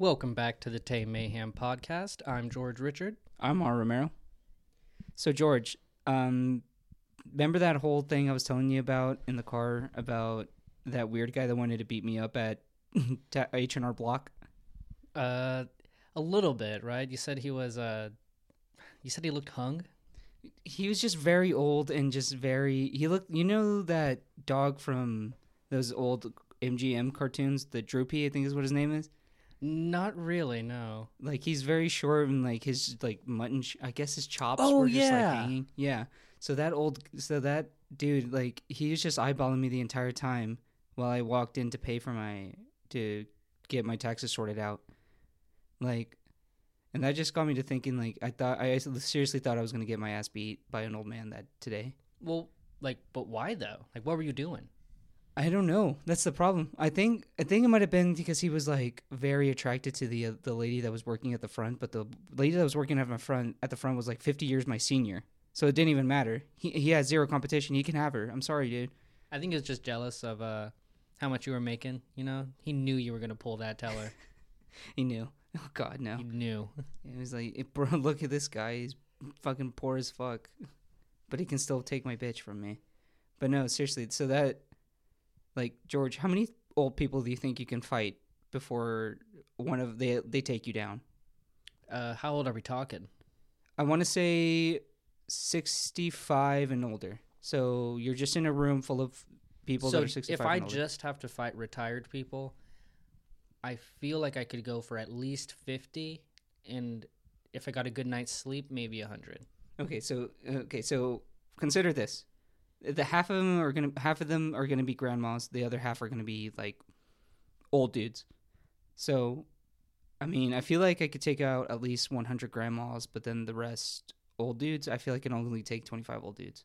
Welcome back to the Tay Mayhem podcast. I'm George Richard. I'm R. Romero. So George, um, remember that whole thing I was telling you about in the car about that weird guy that wanted to beat me up at H and R Block? Uh, a little bit, right? You said he was uh, you said he looked hung. He was just very old and just very. He looked. You know that dog from those old MGM cartoons, the Droopy, I think is what his name is. Not really, no. Like he's very short and like his like mutton. I guess his chops Oh, were just like yeah. hanging. Yeah. So that old. So that dude, like he was just eyeballing me the entire time while I walked in to pay for my to get my taxes sorted out. Like, and that just got me to thinking. Like I thought I seriously thought I was gonna get my ass beat by an old man that today. Well, like, but why though? Like, what were you doing? I don't know. That's the problem. I think I think it might have been because he was like very attracted to the uh, the lady that was working at the front, but the lady that was working at my front at the front was like 50 years my senior. So it didn't even matter. He he has zero competition. He can have her. I'm sorry, dude. I think he was just jealous of uh how much you were making. You know, he knew you were gonna pull that teller. He knew. Oh god, no. he knew. It was like, "Eh, bro, look at this guy. He's fucking poor as fuck, but he can still take my bitch from me. But no, seriously. So that, like George, how many old people do you think you can fight before one of they they take you down? Uh, how old are we talking? I want to say 65 and older. So you're just in a room full of people so that are 65 if I just have to fight retired people, I feel like I could go for at least fifty, and if I got a good night's sleep, maybe hundred. Okay, so okay, so consider this. The half of them are going to half of them are to be grandmas, the other half are going to be like old dudes. So I mean, I feel like I could take out at least 100 grandmas, but then the rest old dudes, I feel like I can only take 25 old dudes.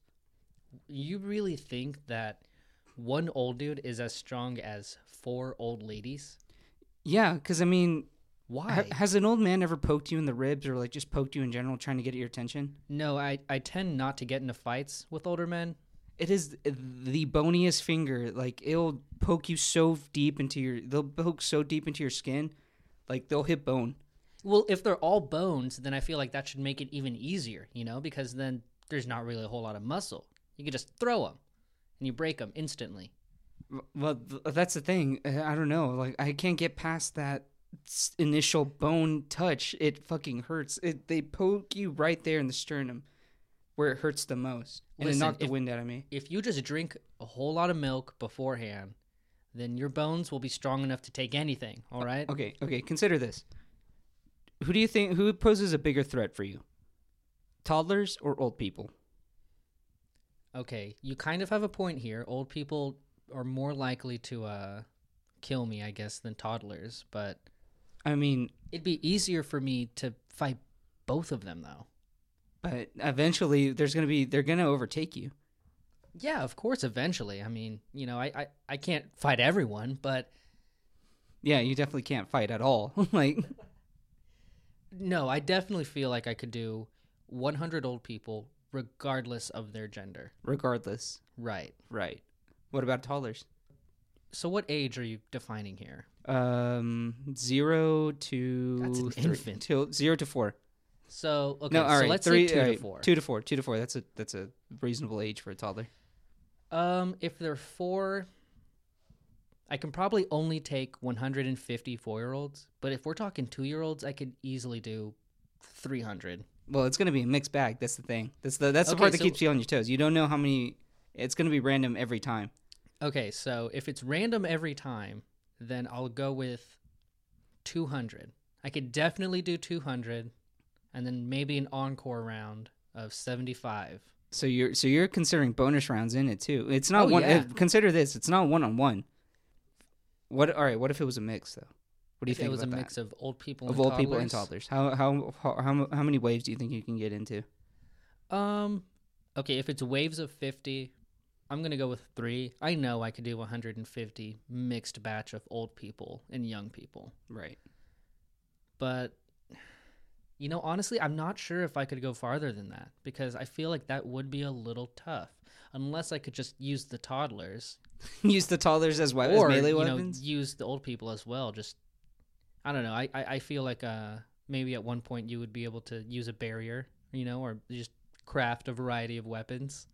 You really think that one old dude is as strong as four old ladies? Yeah, cuz I mean, Why? ha- has an old man ever poked you in the ribs or like just poked you in general trying to get your attention? no, I, I tend not to get into fights with older men. It is the boniest finger. Like it'll poke you so deep into your. They'll poke so deep into your skin, like they'll hit bone. Well, if they're all bones, then I feel like that should make it even easier, you know, because then there's not really a whole lot of muscle. You could just throw them and you break them instantly. Well, that's the thing. I don't know. Like I can't get past that initial bone touch. It fucking hurts. It they poke you right there in the sternum, where it hurts the most, and Listen, it knocked the if- wind out of me. If you just drink a whole lot of milk beforehand, then your bones will be strong enough to take anything, all right? Okay, okay. Consider this. Who do you think who poses a bigger threat for you? Toddlers or old people? Okay, you kind of have a point here. Old people are more likely to uh kill me, I guess, than toddlers, but I mean, it'd be easier for me to fight both of them though. But eventually there's gonna be they're gonna overtake you. Yeah, of course eventually. I mean, you know, I I, I can't fight everyone, but Yeah, you definitely can't fight at all. like, no, I definitely feel like I could do 100 old people regardless of their gender. regardless. Right. Right. What about toddlers? So what age are you defining here? Um, zero to That's an infant. to- zero to four. So okay, no, all so right, let's three, say 2 all to 4. Two to four. Two to four. That's a that's a reasonable age for a toddler. Um, if they're four, I can probably only take 150 four year olds. But if we're talking two year olds, I could easily do 300. Well, it's gonna be a mixed bag. That's the thing. That's the that's the Okay, part that so- keeps you on your toes. You don't know how many. It's gonna be random every time. Okay, so if it's random every time, then I'll go with 200. I could definitely do 200, and then maybe an encore round of 75. So you're so you're considering bonus rounds in it too. It's not Oh, one. yeah. uh, consider this. It's not one on one. What? All right. What if it was a mix though? What do you If think it was a about mix that? of old people of and old people and toddlers? toddlers. How how how how how many waves do you think you can get into? Um, okay, if it's waves of 50, I'm going to go with three. I know I could do 150 mixed batch of old people and young people. Right. But, you know, honestly, I'm not sure if I could go farther than that because I feel like that would be a little tough. Unless I could just use the toddlers Use the toddlers as, we- as or melee you weapons. know use the old people as well. Just, I don't know. I, I, I feel like uh maybe at one point you would be able to use a barrier, you know, or just craft a variety of weapons.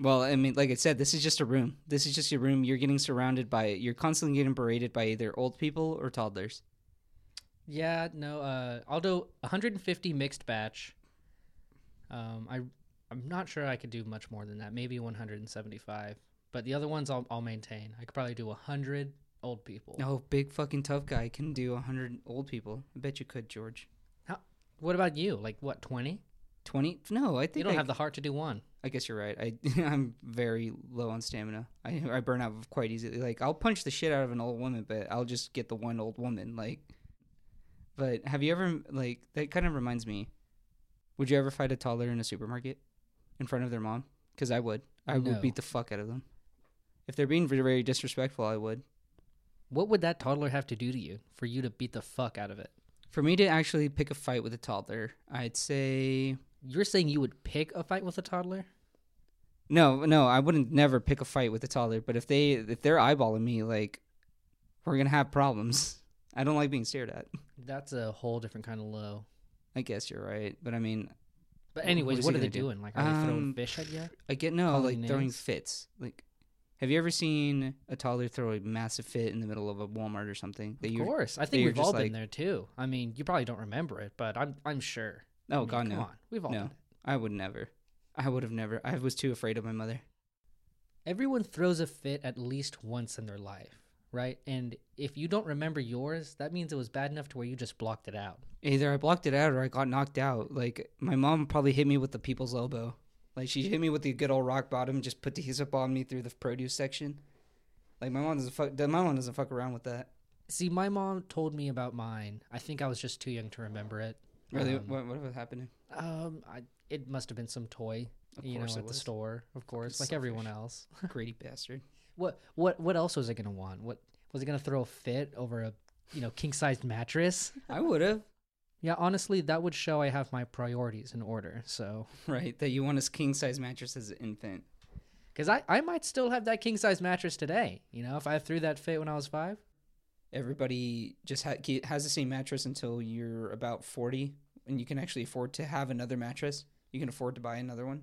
Well, I mean, like I said, this is just a room. This is just your room. You're getting surrounded by. You're constantly getting berated by either old people or toddlers. Yeah, no. Uh, I'll do 150 mixed batch. Um, I I'm not sure I could do much more than that. Maybe 175. But the other ones I'll I'll maintain. I could probably do 100 old people. No, big fucking tough guy can do hundred old people. I bet you could, George. How, What about you? Like what 20? Twenty? No, I think You don't I, have the heart to do one. I guess you're right. I I'm very low on stamina. I I burn out quite easily. Like I'll punch the shit out of an old woman, but I'll just get the one old woman. Like, but have you ever like that? Kind of reminds me. Would you ever fight a toddler in a supermarket in front of their mom? Because I would. I No. would beat the fuck out of them. If they're being very, very disrespectful, I would. What would that toddler have to do to you for you to beat the fuck out of it? For me to actually pick a fight with a toddler, I'd say You're saying you would pick a fight with a toddler? No, no, I wouldn't never pick a fight with a toddler. But if they if they're eyeballing me, like we're gonna have problems. I don't like being stared at. That's a whole different kind of low. I guess you're right, but I mean, But anyways, is what, are they do? doing? Like, are they throwing Um, fish at you? I get no Calling like throwing fits. Like, have you ever seen a toddler throw a massive fit in the middle of a Walmart or something? That Of course, I think we've all been like- there too. I mean, you probably don't remember it, but I'm I'm sure. I oh mean, god come no, on, we've all No. done it. I would never. I would have never. I was too afraid of my mother. Everyone throws a fit at least once in their life, right? And if you don't remember yours, that means it was bad enough to where you just blocked it out. Either I blocked it out or I got knocked out. Like my mom probably hit me with the people's elbow. Like she hit me with the good old rock bottom, just put the hip on me through the produce section. Like my mom doesn't fuck. My mom doesn't fuck around with that. See, my mom told me about mine. I think I was just too young to remember it. Really, Um, what what was happening? Um, I, it must have been some toy, Of you know, at the store, of course, like selfish. everyone else. Greedy bastard. What what what else was it gonna want? What was it gonna throw a fit over a you know king sized mattress? I would have. Yeah, honestly, that would show I have my priorities in order. So, Right, that you want a king size mattress as an infant. because I I might still have that king size mattress today. You know, if I threw that fit when I was five. Everybody just ha- has the same mattress until you're about forty, and you can actually afford to have another mattress. You can afford to buy another one.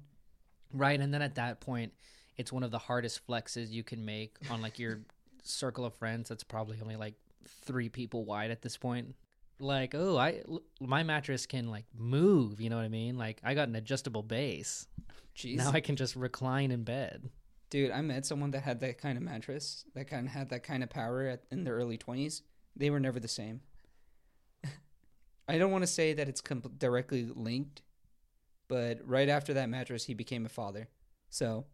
Right, and then at that point, it's one of the hardest flexes you can make on like your circle of friends. That's probably only like three people wide at this point. Like, oh, I l- my mattress can like move. You know what I mean? Like, I got an adjustable base. Jeez. Now I can just recline in bed. Dude, I met someone that had that kind of mattress, that kind of had that kind of power at, in their early 20s. They were never the same. I don't want to say that it's com- directly linked, but right after that mattress, he became a father. So,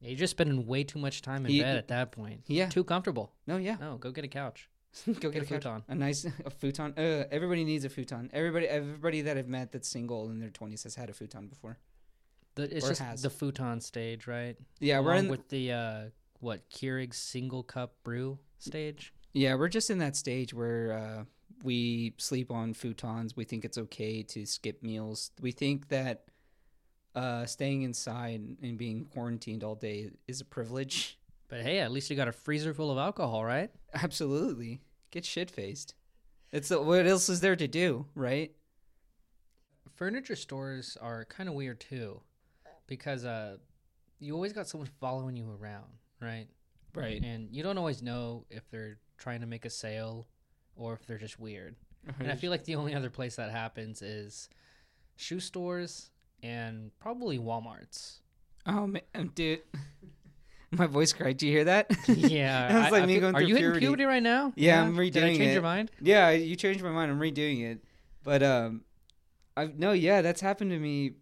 Yeah, you're just spending way too much time in He- bed at that point. yeah. Too comfortable. No, yeah. No, go get a couch. Go get a, couch. futon. A nice a futon. Uh, everybody needs a futon. Everybody everybody that I've met that's single in their 20s has had a futon before. The, it's Or just has. the futon stage, right? Yeah, we're Along in with the uh, what Keurig's single cup brew stage. Yeah, we're just in that stage where uh, we sleep on futons. We think it's okay to skip meals. We think that uh, staying inside and being quarantined all day is a privilege. But hey, at least you got a freezer full of alcohol, right? Absolutely, get shit faced. It's the, what else is there to do, right? Furniture stores are kind of weird too, because uh, you always got someone following you around, right? Right. And you don't always know if they're trying to make a sale or if they're just weird. And I feel like the only other place that happens is shoe stores and probably Walmart's. Oh man, dude, my voice cracked. Do you hear that? yeah, It was like me feel- going Are through you puberty. in puberty right now? Yeah, I'm Did I change it. your mind? Yeah, you changed my mind. I'm redoing it. But um, I no, yeah, that's happened to me.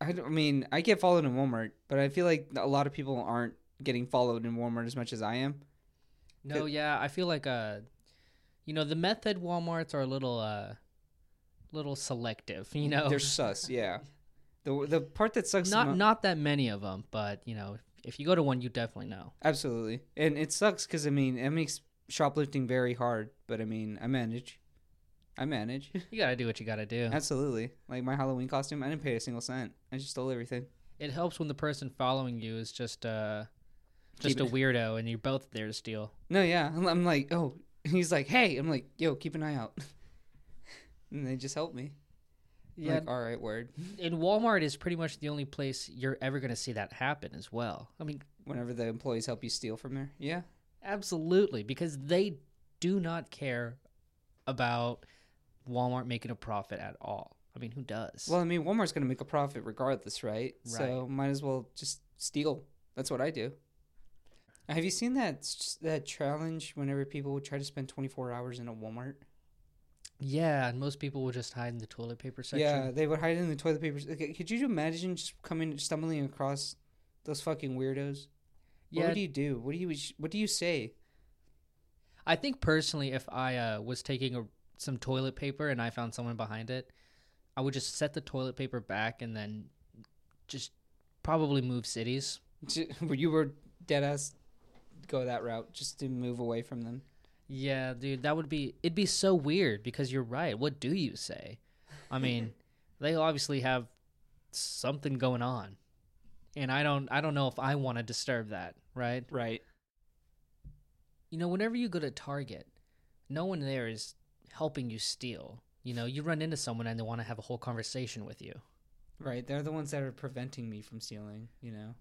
I, I mean, I get followed in Walmart, but I feel like a lot of people aren't getting followed in Walmart as much as I am. No, yeah, I feel like uh, you know, the method WalMarts are a little uh, little selective. You know, They're sus. Yeah. The the part that sucks not mo- not that many of them, but you know, if you go to one, you definitely know. absolutely, and it sucks because I mean it makes shoplifting very hard. But I mean, I manage. I manage. You gotta do what you gotta do. Absolutely. Like my Halloween costume, I didn't pay a single cent. I just stole everything. It helps when the person following you is just uh, just Keep a it- weirdo, and you're both there to steal. No, yeah. I'm, I'm like, oh, he's like, "Hey," I'm like, "Yo, keep an eye out," and they just help me. Yeah, like, all right, word. and Walmart is pretty much the only place you're ever going to see that happen as well. I mean, Whenever the employees help you steal from there, yeah, absolutely, because they do not care about Walmart making a profit at all. I mean, who does? Well, I mean, Walmart's going to make a profit regardless, right? So might as well just steal. That's what I do. Have you seen that that challenge? Whenever people would try to spend 24 hours in a Walmart, yeah, and most people will just hide in the toilet paper section. yeah, they would hide in the toilet papers. Okay, could you imagine just coming, stumbling across those fucking weirdos? What yeah. would you do? What do you What do you say? I think personally, if I uh, was taking a, some toilet paper and I found someone behind it, I would just set the toilet paper back and then just probably move cities. You were dead ass go that route just to move away from them. Yeah, dude, that would be it'd be so weird because you're right. What do you say? I mean, they obviously have something going on. And I don't I don't know if I want to disturb that, right? Right. You know, whenever you go to Target, no one there is helping you steal. You know, you run into someone and they want to have a whole conversation with you. Right. They're the ones that are preventing me from stealing. You know.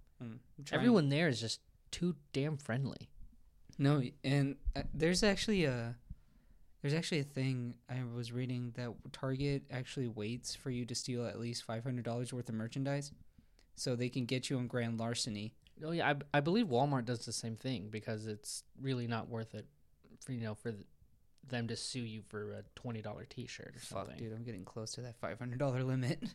Everyone there is just too damn friendly. No, and uh, there's actually a there's actually a thing I was reading that Target actually waits for you to steal at least five hundred dollars worth of merchandise, so they can get you on grand larceny. Oh yeah, I, I believe Walmart does the same thing because it's really not worth it, for you know, for th- them to sue you for a twenty dollar T-shirt or Fuck, something. dude, I'm getting close to that five hundred dollar limit.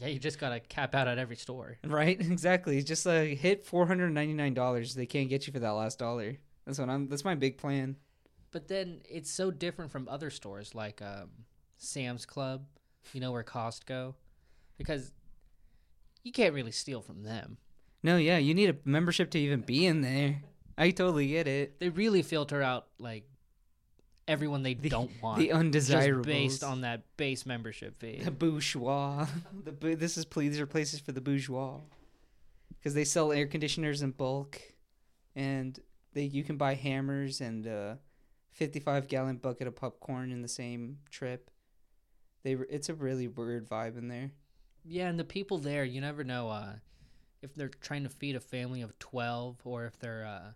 Yeah, you just gotta cap out at every store. right? Exactly. Just like hit four hundred ninety nine dollars. They can't get you for that last dollar. That's what I'm. That's my big plan. But then it's so different from other stores like um, Sam's Club, you know, or Costco, because you can't really steal from them. No, yeah, you need a membership to even be in there. I totally get it. They really filter out like everyone they The- don't want, The undesirables. based on that base membership fee. the bourgeois. the bu- this is these are places for the bourgeois because they sell air conditioners in bulk, and they you can buy hammers and a fifty five gallon bucket of popcorn in the same trip. They it's a really weird vibe in there. Yeah, and the people there, you never know uh, if they're trying to feed a family of 12 or if they're uh,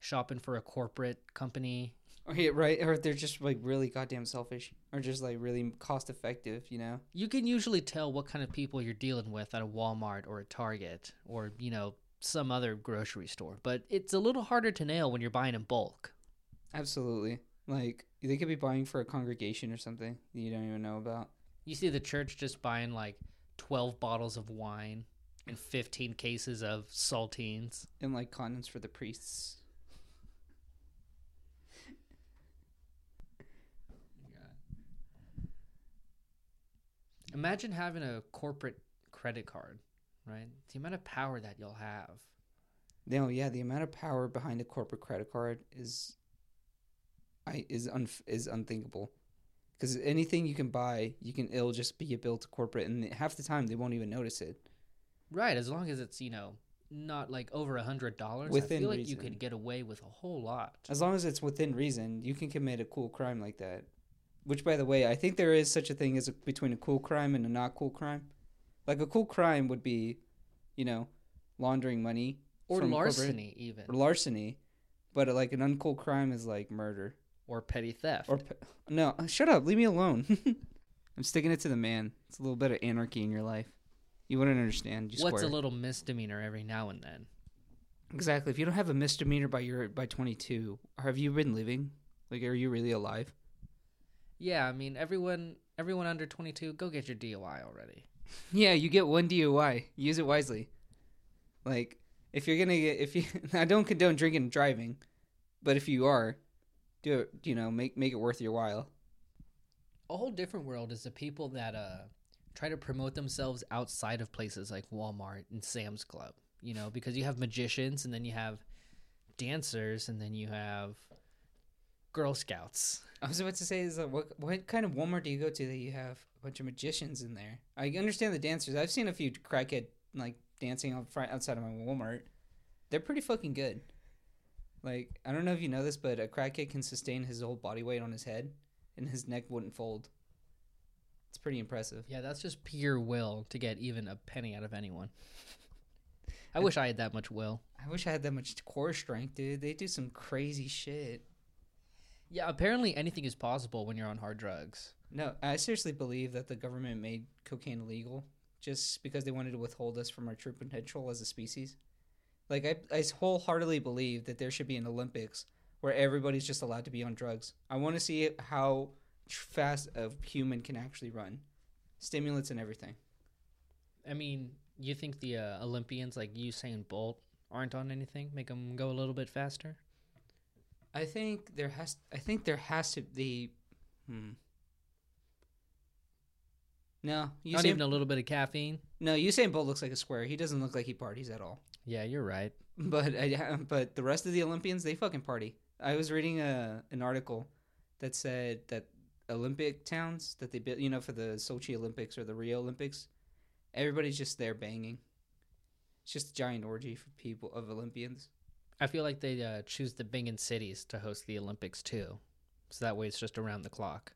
shopping for a corporate company. Or yeah, right, or they're just like really goddamn selfish, or just like really cost effective. You know. You can usually tell what kind of people you're dealing with at a Walmart or a Target or, you know, some other grocery store. But it's a little harder to nail when you're buying in bulk. Absolutely. Like they could be buying for a congregation or something that you don't even know about. You see the church just buying like 12 bottles of wine and 15 cases of saltines. And like condoms for the priests. Imagine having a corporate credit card, right? The amount of power that you'll have. No, oh, yeah, the amount of power behind a corporate credit card is I is un, is unthinkable. Cuz anything you can buy, you can it'll just be a bill to corporate and half the time they won't even notice it. Right, as long as it's, you know, not like over a hundred dollars. I feel like you could get away with a whole lot. As long as it's within reason, you can commit a cool crime like that. Which by the way, I think there is such a thing as a, between a cool crime and a not cool crime. Like a cool crime would be, you know, laundering money Or larceny even. or larceny, but uh, like an uncool crime is like murder. or petty theft. Or pe- no, uh, shut up, leave me alone. I'm sticking it to the man. It's a little bit of anarchy in your life. You wouldn't understand. You What's square. a little misdemeanor every now and then? exactly? If you don't have a misdemeanor by your by 22, have you been living? Like, are you really alive? Yeah, I mean everyone everyone under 22 go get your DUI already. Yeah, you get one DUI. Use it wisely. Like, if you're gonna get, if you, I don't condone drinking and driving, but if you are, do it. You know, make make it worth your while. A whole different world is the people that uh try to promote themselves outside of places like Walmart and Sam's Club, you know, because you have magicians and then you have dancers and then you have Girl Scouts. I was about to say, is uh, what what kind of Walmart do you go to that you have a bunch of magicians in there? I understand the dancers. I've seen a few crackhead like dancing outside of my Walmart. They're pretty fucking good. Like I don't know if you know this, but a crackhead can sustain his whole body weight on his head, and his neck wouldn't fold. It's pretty impressive. Yeah, that's just pure will to get even a penny out of anyone. I wish I had that much will. I wish I had that much core strength, dude. They do some crazy shit. Yeah, apparently anything is possible when you're on hard drugs. No, I seriously believe that the government made cocaine illegal just because they wanted to withhold us from our true potential as a species. Like I, I wholeheartedly believe that there should be an Olympics where everybody's just allowed to be on drugs. I want to see how fast a human can actually run, stimulants and everything. I mean, you think the uh, Olympians like Usain Bolt aren't on anything? Make them go a little bit faster? I think there has. I think there has to be. Hmm. No, Not Usain, even a little bit of caffeine? no. Usain Bolt looks like a square. He doesn't look like he parties at all. Yeah, you're right. But I, but the rest of the Olympians, they fucking party. I was reading a an article that said that Olympic towns that they built, you know, for the Sochi Olympics or the Rio Olympics, everybody's just there banging. It's just a giant orgy for people of Olympians. I feel like they uh, choose the banging cities to host the Olympics too. So that way it's just around the clock.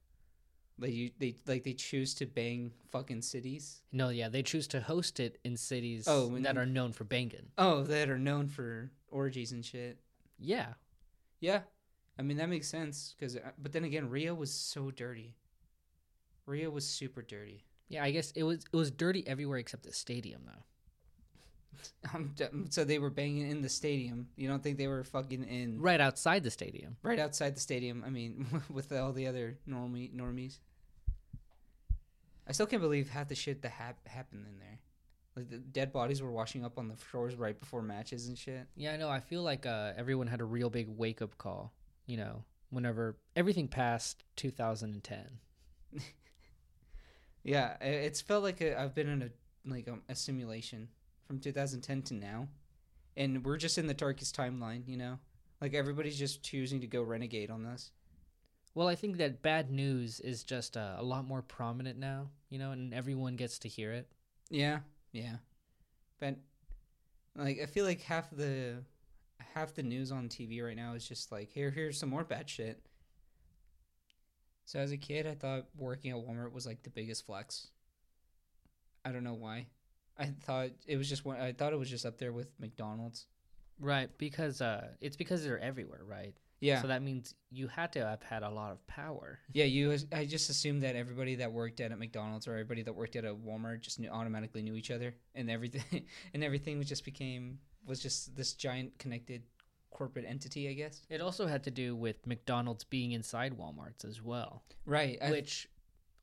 Like you, they like they choose to bang fucking cities. No, yeah, they choose to host it in cities Oh, and that are known for banging. Oh, that are known for orgies and shit. Yeah. Yeah, I mean that makes sense because, but then again, Rio was so dirty. Rio was super dirty. Yeah, I guess it was it was dirty everywhere except the stadium though. Um, d- so they were banging in the stadium. You don't think they were fucking in Right outside the stadium. right outside the stadium? I mean, with all the other normie normies. I still can't believe half the shit that hap- happened in there. Like the dead bodies were washing up on the shores right before matches and shit. Yeah, I know. I feel like uh, everyone had a real big wake up call. You know, whenever everything passed 2010. Yeah, it's felt like i I've been in a like um, a simulation from 2010 to now, and we're just in the darkest timeline. You know, like everybody's just choosing to go renegade on this. Well, I think that bad news is just uh, a lot more prominent now. You know, and everyone gets to hear it. Yeah, yeah, but like I feel like half the half the news on TV right now is just like here, here's some more bad shit. So as a kid, I thought working at Walmart was like the biggest flex. I don't know why. I thought it was just one. I thought it was just up there with McDonald's. Right, because uh, it's because they're everywhere, right? Yeah, So that means you had to have had a lot of power. yeah. You, I just assumed that everybody that worked at a McDonald's or everybody that worked at a Walmart just knew, automatically knew each other, and everything, and everything was just became was just this giant connected corporate entity, I guess. It also had to do with McDonald's being inside Walmart's as well, Right. I, which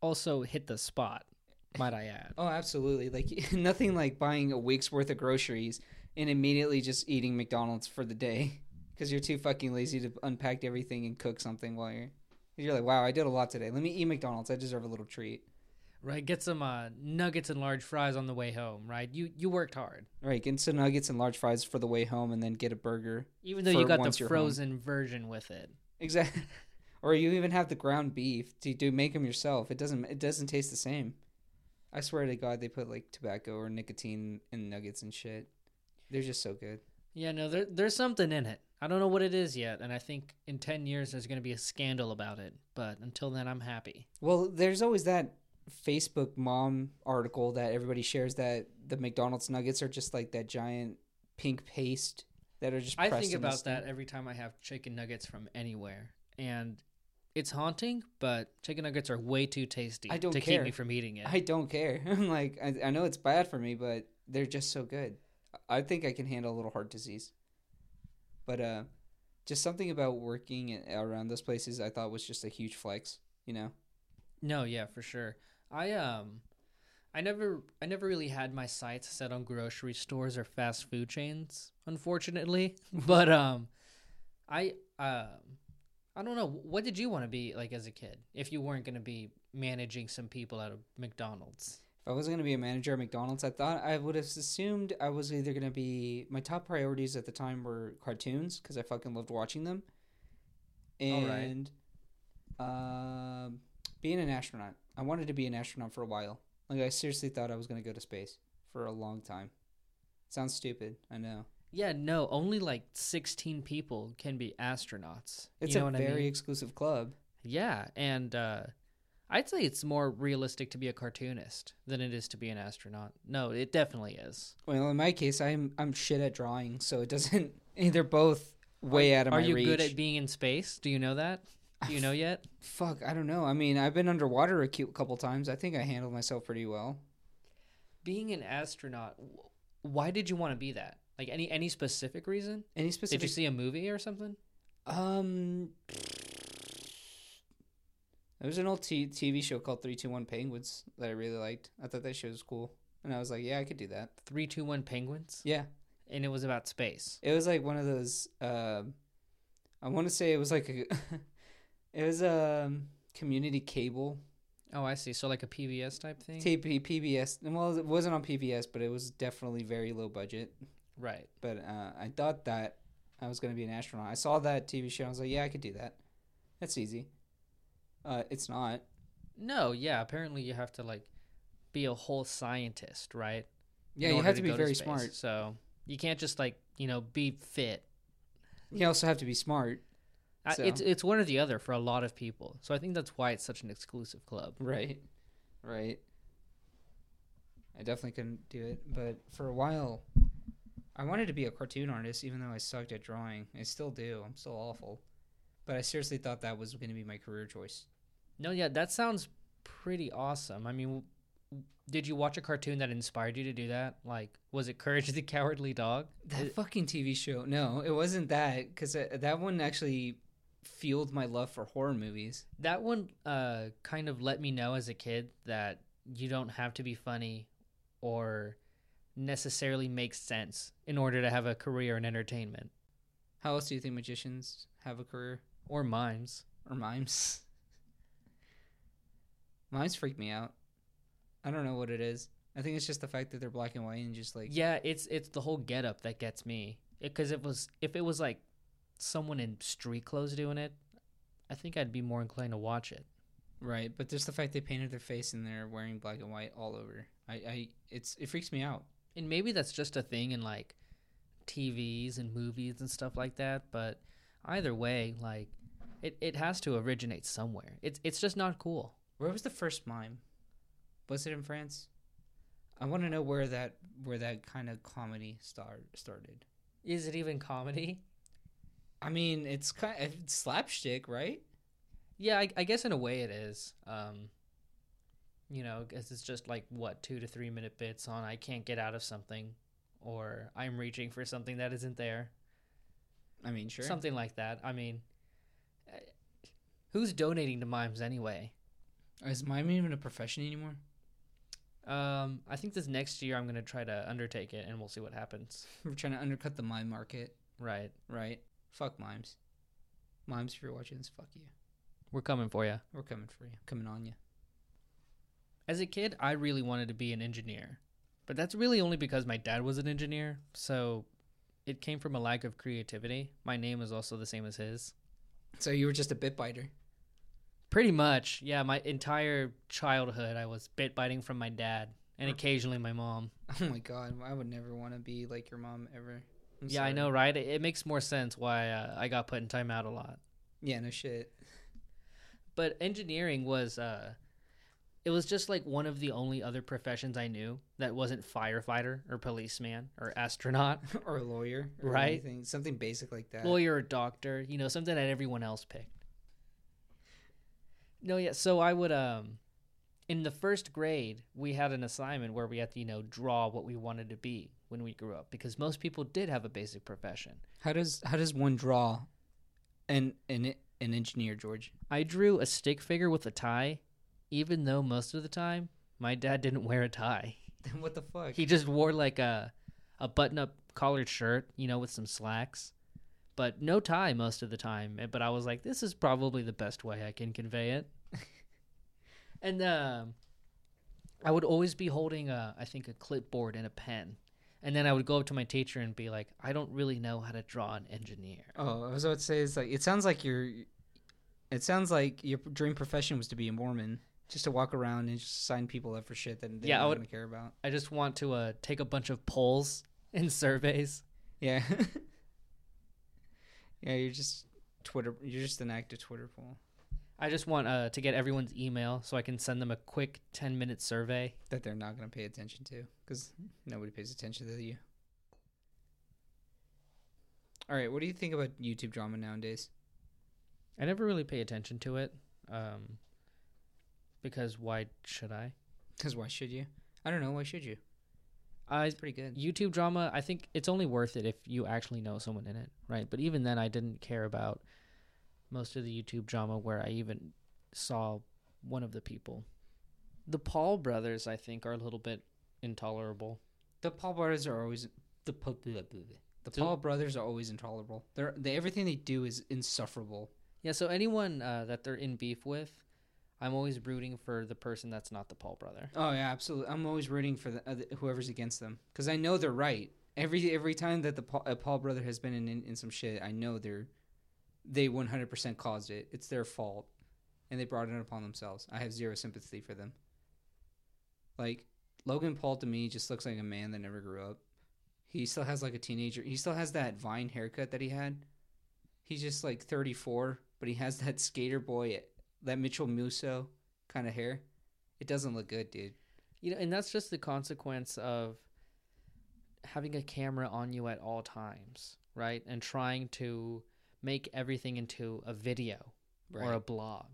also hit the spot, might I add. oh, absolutely. Like nothing like buying a week's worth of groceries and immediately just eating McDonald's for the day because you're too fucking lazy to unpack everything and cook something while you're. You're like, wow, I did a lot today. Let me eat McDonald's. I deserve a little treat. Right, get some uh, nuggets and large fries on the way home. Right, you you worked hard, Right, get some nuggets and large fries for the way home, and then get a burger. even though you got the frozen version with it. Exactly. or you even have the ground beef to do make them yourself. It doesn't. It doesn't taste the same. I swear to God, they put like tobacco or nicotine in nuggets and shit. They're just so good. Yeah, no, there, there's something in it. I don't know what it is yet, and I think in ten years there's going to be a scandal about it. But until then, I'm happy. Well, there's always that Facebook mom article that everybody shares that the McDonald's nuggets are just like that giant pink paste that are just. I think about that every time I have chicken nuggets from anywhere, and it's haunting. But chicken nuggets are way too tasty I don't to care. keep me from eating it. I don't care. I'm like, I, I know it's bad for me, but they're just so good. I think I can handle a little heart disease. But uh, just something about working around those places, I thought was just a huge flex. You know? No, yeah, for sure. I um I never I never really had my sights set on grocery stores or fast food chains, unfortunately. but um I um I don't know, what did you want to be like as a kid if you weren't going to be managing some people out of McDonald's? If I wasn't gonna be a manager at McDonald's, I thought I would have assumed I was either gonna be my top priorities at the time were cartoons because I fucking loved watching them, and um, being an astronaut. I wanted to be an astronaut for a while. Like I seriously thought I was gonna go to space for a long time. Sounds stupid, I know. Yeah, no, only like 16 people can be astronauts. It's you know a what I very mean? exclusive club. Yeah, and uh, I'd say it's more realistic to be a cartoonist than it is to be an astronaut. No, it definitely is. Well, in my case, I'm I'm shit at drawing, so it doesn't. They're both way out of Are my you reach. good at being in space? Do you know that? Do you know yet? Fuck, I don't know. I mean, I've been underwater a cute couple times. I think I handled myself pretty well. Being an astronaut, why did you want to be that? Like any any specific reason? Any specific? Did you see a movie or something? Um, there was an old t- TV show called Three Two One Penguins that I really liked. I thought that show was cool, and I was like, yeah, I could do that. Three, two, one, penguins, Yeah, and it was about space. it was like one of those. Um, I want to say it was like a. it was a um, community cable Oh, I see. So like a PBS type thing, TP PBS. Well, it wasn't on PBS, but it was definitely very low budget. Right? But uh, I thought that I was going to be an astronaut. I saw that TV show. I was like, yeah, I could do that. That's easy. Uh, it's not. No, yeah. Apparently, you have to like be a whole scientist, right? Yeah, you have to be very space. smart. So you can't just like you know be fit. You also have to be smart. I- So- It's it's one or the other for a lot of people. So I think that's why it's such an exclusive club. Right. Right. I definitely couldn't do it, but for a while, I wanted to be a cartoon artist, even though I sucked at drawing. I still do. I'm still awful. But I seriously thought that was going to be my career choice. No, yeah, that sounds pretty awesome. I mean, w- did you watch a cartoon that inspired you to do that? Like, was it Courage the Cowardly Dog? That It- fucking TV show. No, it wasn't that because that one actually fueled my love for horror movies. that one uh, kind of let me know as a kid that you don't have to be funny or necessarily make sense in order to have a career in entertainment How else do you think magicians have a career or mimes. or mimes? mimes freak me out. I don't know what it is. I think it's just the fact that they're black and white and just like Yeah, it's it's the whole getup that gets me. Because it, was if it was like someone in street clothes doing it, I think I'd be more inclined to watch it. right. But just the fact they painted their face and they're wearing black and white all over. I, I it's it freaks me out. And maybe that's just a thing in like TVs and movies and stuff like that. But either way, like it, it has to originate somewhere. It's it's just not cool. Where was the first mime? Was it in France? I want to know where that where that kind of comedy star started. Is it even comedy? I mean, it's kind of it's slapstick, right? Yeah, I, I guess in a way it is. Um, you know, because it's just like what two to three minute bits on I can't get out of something, or I'm reaching for something that isn't there. I mean, sure. Something like that. I mean, eh, who's donating to mimes anyway? Is mime even a profession anymore? Um, I think this next year I'm gonna try to undertake it, and we'll see what happens. We're trying to undercut the mime market, Right, right? Fuck mimes. Mimes, if you're watching this, fuck you. we're coming for you. We're coming for you. Coming on you. As a kid, I really wanted to be an engineer, but that's really only because my dad was an engineer. So it came from a lack of creativity. My name is also the same as his. So you were just a bit biter. Pretty much, yeah. My entire childhood, I was bit biting from my dad and occasionally my mom. Oh my god, I would never want to be like your mom ever. I'm yeah, I know, right? It, it makes more sense why uh, I got put in timeout a lot. Yeah, no shit. But engineering was, uh, it was just like one of the only other professions I knew that wasn't firefighter or policeman or astronaut, or lawyer, or Right. Anything, something basic like that. lawyer or doctor, you know, something that everyone else picked. No, yeah. So I would, um, in the first grade, we had an assignment where we had to, you know, draw what we wanted to be when we grew up because most people did have a basic profession. How does how does one draw an an an engineer, George? I drew a stick figure with a tie, even though most of the time my dad didn't wear a tie. Then what the fuck? He just wore like a a button up collared shirt, you know, with some slacks, but no tie most of the time. Eh, But I was like, this is probably the best way I can convey it. and um, I would always be holding a, I think, a clipboard and a pen. And then I would go up to my teacher and be like, I don't really know how to draw an engineer. oh, I was about to say it's like it sounds like your it sounds like your dream profession was to be a Mormon, just to walk around and just sign people up for shit that they Yeah, don't would- care about. I just want to uh, take a bunch of polls and surveys Yeah. yeah, you're just Twitter. You're just an active Twitter poll I just want uh, to get everyone's email so I can send them a quick 10 minute survey. that they're not going to pay attention to because nobody pays attention to you. All right, what do you think about YouTube drama nowadays? I never really pay attention to it um, because why should I? Because why should you? I don't know. Why should you? I It's pretty good. YouTube drama, I think it's only worth it if you actually know someone in it, right? But even then, I didn't care about most of the YouTube drama where I even saw one of the people. The Paul brothers, I think, are a little bit intolerable. The Paul brothers are always the the So- Paul brothers are always intolerable. They're they everything they do is insufferable. Yeah, so anyone uh, that they're in beef with, I'm always rooting for the person that's not the Paul brother. Oh yeah, absolutely. I'm always rooting for the, uh, whoever's against them because I know they're right. Every every time that the Paul, uh, Paul brother has been in, in in some shit, I know they're they 100% caused it. It's their fault, and they brought it upon themselves. I have zero sympathy for them. Like Logan Paul to me just looks like a man that never grew up. He still has like a teenager. He still has that Vine haircut that he had. He's just like 34, but he has that skater boy, that Mitchell Musso kind of hair. It doesn't look good, dude. You know, and that's just the consequence of having a camera on you at all times, right? And trying to make everything into a video or a blog,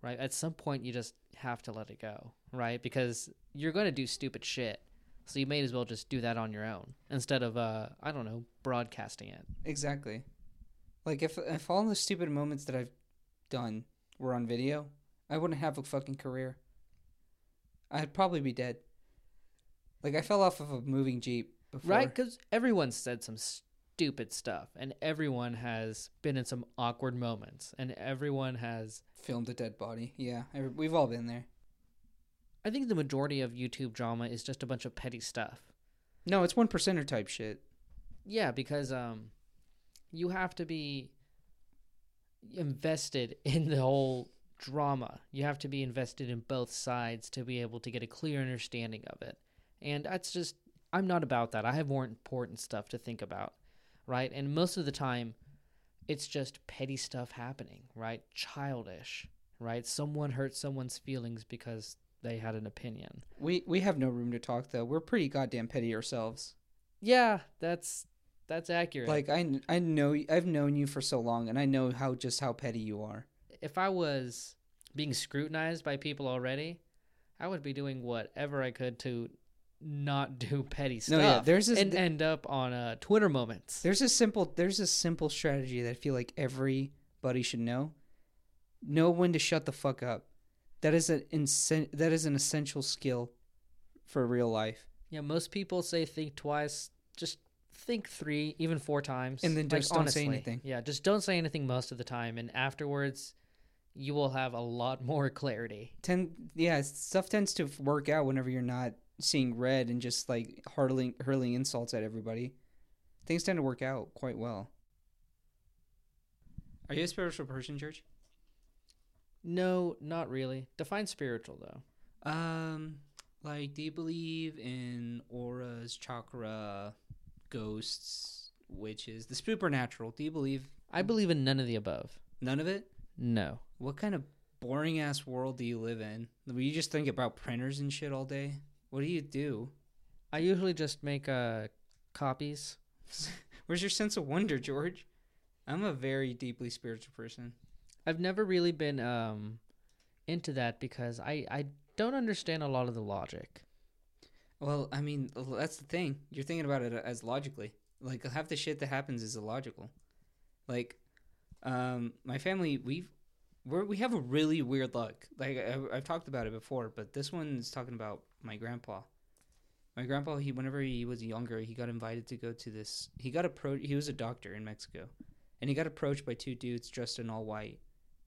right? At some point, you just have to let it go, right? Because you're going to do stupid shit. So you may as well just do that on your own instead of, uh, I don't know, broadcasting it. Exactly. Like if if all the stupid moments that I've done were on video, I wouldn't have a fucking career. I'd probably be dead. Like I fell off of a moving jeep before. Right? Because everyone said some stupid stuff, and everyone has been in some awkward moments, and everyone has. Filmed a dead body. Yeah, we've all been there. I think the majority of YouTube drama is just a bunch of petty stuff. No, it's one percenter type shit. Yeah, because um, you have to be invested in the whole drama. You have to be invested in both sides to be able to get a clear understanding of it. And that's just, I'm not about that. I have more important stuff to think about, right? And most of the time, it's just petty stuff happening, right? Childish, right? Someone hurt someone's feelings because they had an opinion. We we have no room to talk though. We're pretty goddamn petty ourselves. Yeah, that's that's accurate. Like I I know I've known you for so long, and I know how just how petty you are. if I was being scrutinized by people already, I would be doing whatever I could to not do petty stuff No, yeah, there's this- and end up on uh, Twitter moments. There's a simple there's a simple strategy that I feel like everybody should know. Know when to shut the fuck up. That is an insen- that is an essential skill for real life. Yeah, most people say think twice. Just think three, even four times, And then Like, just don't say anything. Yeah, just don't say anything most of the time, and afterwards, you will have a lot more clarity. Ten yeah, stuff tends to work out whenever you're not seeing red and just like hurling hurling insults at everybody. Things tend to work out quite well. Are you a spiritual person, George? No, not really. Define spiritual though. Um, like, do you believe in auras, chakra, ghosts, witches, the supernatural? Do you believe I believe in none of the above. none of it? No. What kind of boring ass world do you live in? Where you just think about printers and shit all day? What do you do? I usually just make uh copies. Where's your sense of wonder, George? I'm a very deeply spiritual person. I've never really been um into that because I I don't understand a lot of the logic. Well, I mean, that's the thing. You're thinking about it as logically. Like half the shit that happens is illogical. Like, um, my family, we've we're, we have a really weird luck. Like I, I've talked about it before, but this one is talking about my grandpa. My grandpa, he whenever he was younger, he got invited to go to this. He got approached. He was a doctor in Mexico, and he got approached by two dudes dressed in all white,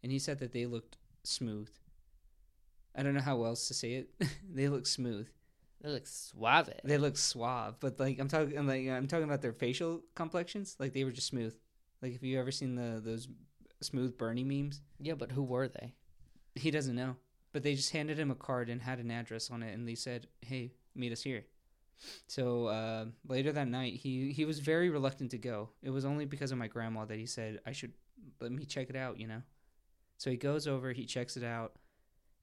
and he said that they looked smooth. I don't know how else to say it. they looked smooth. They look suave. They look suave, but like I'm talking, like I'm talking about their facial complexions. Like they were just smooth. Like if you ever seen the those smooth Bernie memes, Yeah, but who were they? he doesn't know. But they just handed him a card and had an address on it, and they said, "Hey, meet us here." So uh, later that night, he he was very reluctant to go. It was only because of my grandma that he said I should let me check it out. You know. So he goes over, he checks it out,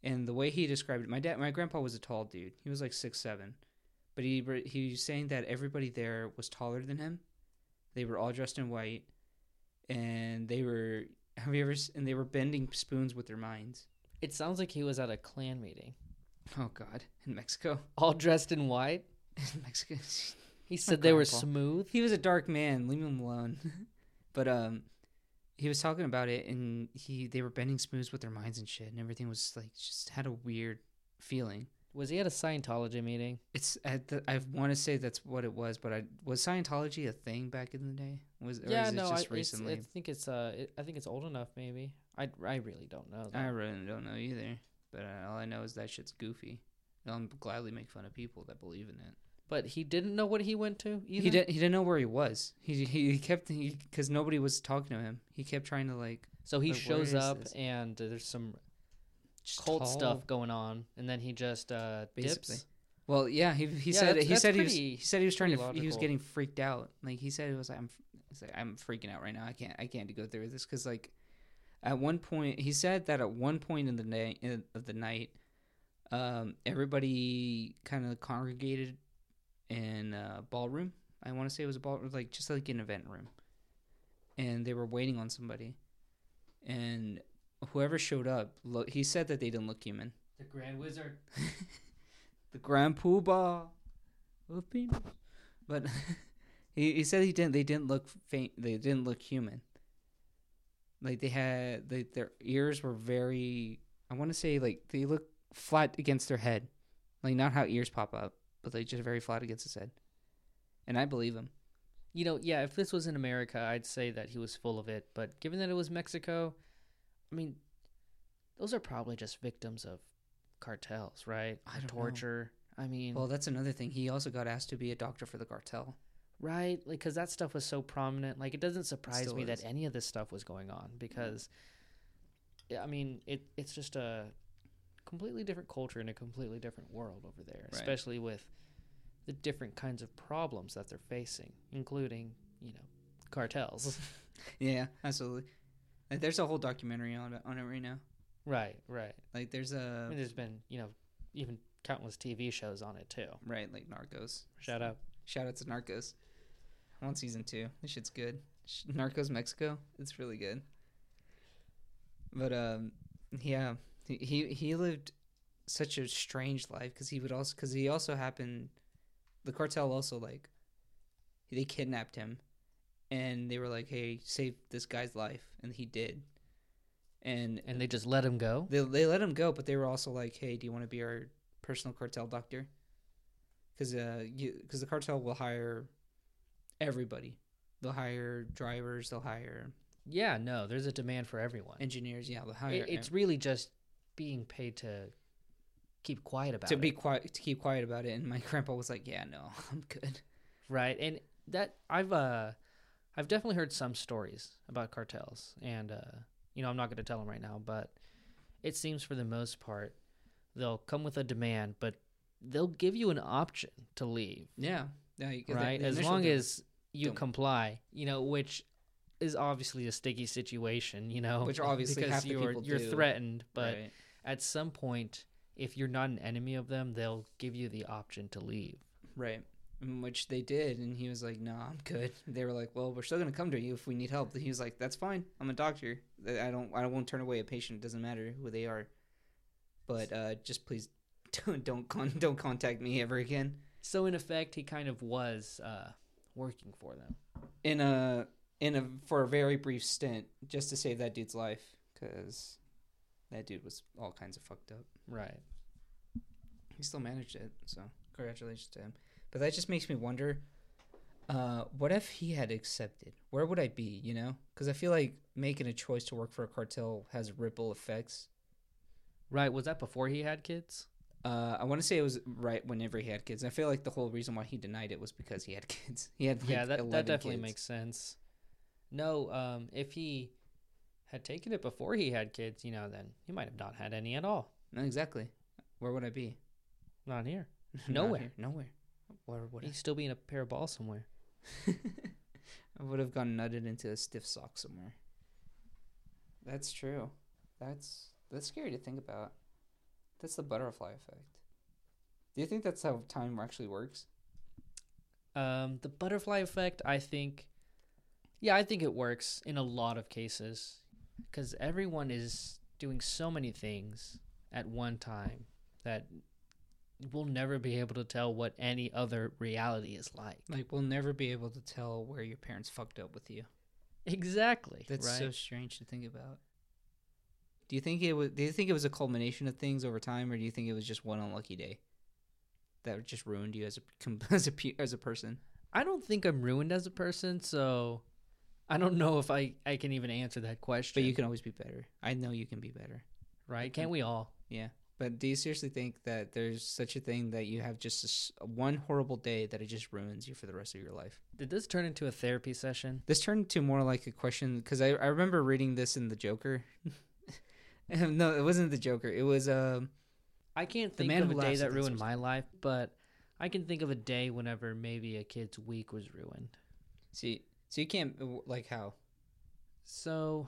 and the way he described it, my dad, my grandpa was a tall dude. He was like six seven, but he he was saying that everybody there was taller than him. They were all dressed in white, and they were have you ever and they were bending spoons with their minds. It sounds like he was at a Klan meeting, Oh God, in Mexico, all dressed in white. in Mexico. He said they were smooth. he was a dark man. Leave him alone. but um, he was talking about it, and he they were bending spoons with their minds and shit, and everything was like just had a weird feeling. Was he at a Scientology meeting? It's at the, I want to say that's what it was, but I was Scientology a thing back in the day? Was or yeah, is it no, I, recently? I think it's uh, it, I think it's old enough. Maybe I, I really don't know. I really don't know either. But uh, all I know is that shit's goofy. I'll gladly make fun of people that believe in it. But he didn't know what he went to either. He didn't. He didn't know where he was. He he, kept because nobody was talking to him. He kept trying to like So he Like, shows up this? and uh, there's some just cult tall- stuff going on, and then he just uh, Basically. dips. Well, yeah, he he Yeah, said that's- he that's said he was he said he was trying to pretty he was getting freaked out. Like he said it was like I'm like I'm freaking out right now. I can't I can't go through this because like at one point he said that at one point in the night of the night, um, everybody kind of congregated in a ballroom. I want to say it was a ball like just like an event room, and they were waiting on somebody, and whoever showed up, look, he said that they didn't look human. The Grand Wizard. the Grand Poobah penis. But he, he said he didn't. They didn't look faint. They didn't look human. Like they had, they, their ears were very. I want to say like they look flat against their head, like not how ears pop up, but they just very flat against his head. And I believe him. You know, yeah. If this was in America, I'd say that he was full of it. But given that it was Mexico, I mean, those are probably just victims of cartels, right? I don't know. Torture. I mean, Well, that's another thing. He also got asked to be a doctor for the cartel. right? Like, because that stuff was so prominent. Like, it doesn't surprise me is. that any of this stuff was going on because, I mean, it it's just a completely different culture and a completely different world over there, Right. especially with the different kinds of problems that they're facing, including, you know, cartels. Yeah, absolutely. Like, there's a whole documentary on it on it right now. right, right. Like there's I a mean, there's been, you know, even countless TV shows on it too. right like Narcos. Shout out. Shout out to Narcos. I want season two. This shit's good. Narcos Mexico. It's really good. But um, yeah, he he, he lived such a strange life because he would also because he also happened. The cartel also like they kidnapped him, and they were like, "Hey, save this guy's life," and he did. And And they just let him go. they they let him go, but they were also like, "Hey, do you want to be our personal cartel doctor?" Because uh, because the cartel will hire everybody. They'll hire drivers. They'll hire Yeah, no, there's a demand for everyone. engineers. Yeah, they'll hire It, it's really just being paid to keep quiet about to it. be quiet to keep quiet about it. And my grandpa was like, "Yeah, no, I'm good." right and that i've uh i've definitely heard some stories about cartels and uh you know i'm not going to tell them right now but it seems for the most part they'll come with a demand but they'll give you an option to leave Yeah, yeah. the- right the as initial long as you don't- comply you know which is obviously a sticky situation you know Which obviously because the you're you're do. threatened but Right. At some point if you're not an enemy of them they'll give you the option to leave Right. Which they did, and he was like, "No, I'm good." They were like, "Well, we're still gonna come to you if we need help." He was like, "That's fine. I'm a doctor. I don't. I won't turn away a patient. It doesn't matter who they are. But uh, just please don't don't con- don't contact me ever again." So in effect, he kind of was uh, working for them. In a in a for a very brief stint, just to save that dude's life, because that dude was all kinds of fucked up. Right. he still managed it. So congratulations to him. But that just makes me wonder, uh, what if he had accepted? Where would I be? You know, because I feel like making a choice to work for a cartel has ripple effects. Right. Was that before he had kids? Uh, I want to say it was right whenever he had kids. I feel like the whole reason why he denied it was because he had kids. He had like yeah, that 11 that definitely kids. makes sense. No, um, if he had taken it before he had kids, you know, then he might have not had any at all. Exactly. Where would I be? Not here. Not Nowhere. here. Nowhere. Or would He'd still be in a pair of balls somewhere. I would have gone nutted into a stiff sock somewhere. That's true. That's that's scary to think about. That's the butterfly effect. Do you think that's how time actually works? Um, the butterfly effect, I think, yeah, I think it works in a lot of cases because everyone is doing so many things at one time that we'll never be able to tell what any other reality is like. Like we'll never be able to tell where your parents fucked up with you. Exactly. That's right? so strange to think about. Do you think it was? Do you think it was a culmination of things over time, or do you think it was just one unlucky day that just ruined you as a as a as a person? I don't think I'm ruined as a person, so I don't know if I, I can even answer that question. But you can always be better. I know you can be better. right? Can't we all? Yeah. But do you seriously think that there's such a thing that you have just this one horrible day that it just ruins you for the rest of your life? Did this turn into a therapy session? This turned into more like a question because I, I remember reading this in the Joker. no, it wasn't the Joker. It was um I can't The think Man of a day that ruined my life, but I can think of a day whenever maybe a kid's week was ruined. see so you can't like how So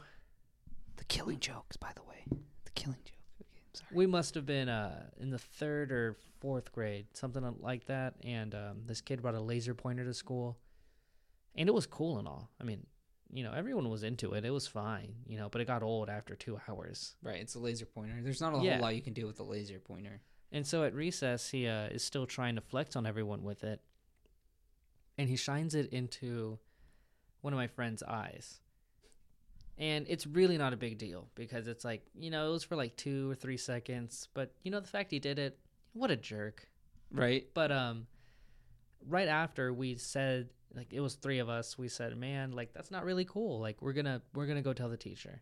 the killing jokes by the way the killing joke. Okay, I'm sorry. we must have been uh, in the third or fourth grade, something like that. And um, this kid brought a laser pointer to school, and it was cool and all. I mean, you know, everyone was into it. It was fine, you know, but it got old after two hours. Right, it's a laser pointer. There's not a Yeah. whole lot you can do with a laser pointer. And so at recess, he uh, is still trying to flex on everyone with it. And he shines it into one of my friend's eyes. And it's really not a big deal because it's like, you know, it was for like two or three seconds. But, you know, the fact he did it, what a jerk. Right. But um, right after we said, like, it was three of us, we said, man, like, that's not really cool. Like, we're to, we're to go tell the teacher.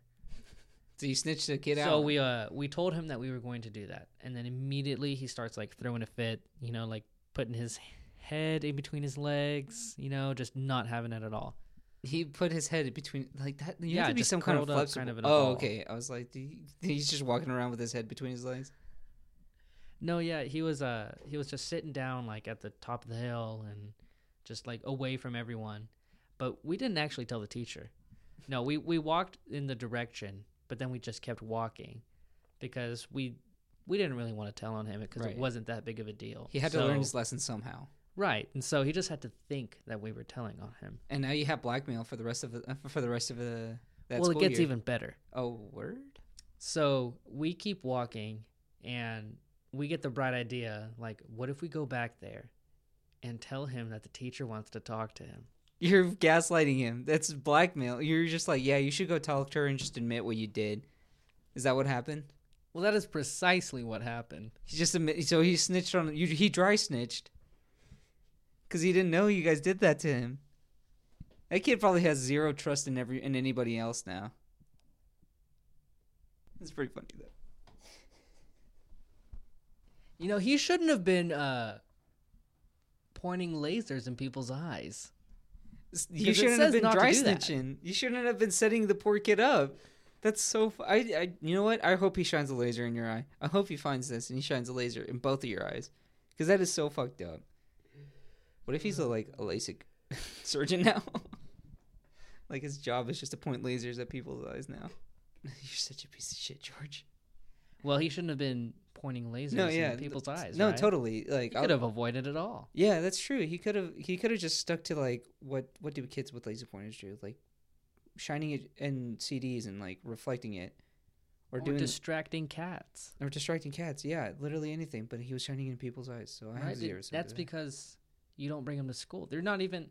So you snitched the kid out. So we uh we told him that we were going to do that, and then immediately he starts like throwing a fit, you know, like putting his head in between his legs, you know, just not having it at all. He put his head between like that. You Yeah, have to be some kind of flexible. kind of oh, ball. okay. I was like, you- he's just walking around with his head between his legs. No, yeah, he was uh he was just sitting down like at the top of the hill and just like away from everyone. But we didn't actually tell the teacher. No, we we walked in the direction, but then we just kept walking because we we didn't really want to tell on him because Right. it wasn't that big of a deal. He had to learn his lesson somehow. Right, and so he just had to think that we were telling on him. And now you have blackmail for the rest of the uh, for the rest of the. That well, it gets year. even better. Oh, word. So we keep walking, and we get the bright idea like, what if we go back there and tell him that the teacher wants to talk to him? You're gaslighting him. That's blackmail. You're just like, yeah, you should go talk to her and just admit what you did. Is that what happened? Well, that is precisely what happened. He just admit. So he snitched on you. He dry snitched because he didn't know you guys did that to him. That kid probably has zero trust in every in anybody else now. It's pretty funny though. You know, he shouldn't have been uh, pointing lasers in people's eyes. You shouldn't have been dry snitching. You shouldn't have been setting the poor kid up. That's so. Fu- I, I. You know what? I hope he shines a laser in your eye. I hope he finds this and he shines a laser in both of your eyes, because that is so fucked up. What if he's a like a LASIK surgeon now? like his job is just to point lasers at people's eyes now. You're such a piece of shit, George. Well, he shouldn't have been pointing lasers No, yeah, in people's eyes. No, right? totally. Like He I'll- could have avoided it all. Yeah, that's true. He could have he could have just stuck to like what what do kids with laser pointers do? Like shining it in CDs and like reflecting it, or, Or, doing distracting cats. or distracting cats. Yeah, literally anything. But he was shining in people's eyes, so I have Right? zero. That's because you don't bring them to school. They're not even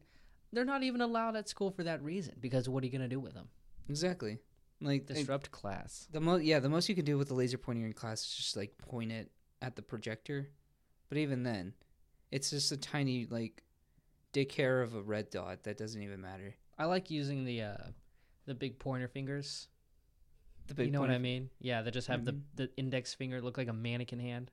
they're not even allowed at school for that reason. Because what are you gonna do with them? exactly like Disrupt class. the most. Yeah, the most you can do with the laser pointer in class is just like point it at the projector. But even then, it's just a tiny like dick hair of a red dot that doesn't even matter. I like using the uh, the big pointer fingers. The big you know what I mean? Yeah, they just have Mhm. the the index finger look like a mannequin hand.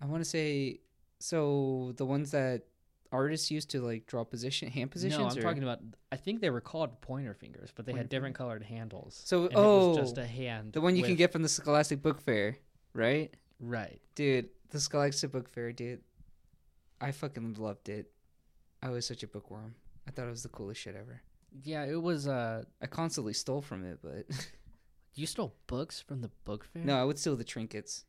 I want to say so the ones that artists used to like draw position hand positions. no, I'm or- talking about. I think they were called pointer fingers, but they Pointer had different colored handles. So- oh, it was just a hand. the one you can get from the Scholastic Book Fair, right? right. Dude, the Scholastic Book Fair, dude. I fucking loved it. I was such a bookworm. I thought it was the coolest shit ever. Yeah, it was. Uh, I constantly stole from it, but you stole books from the book fair. no, I would steal the trinkets.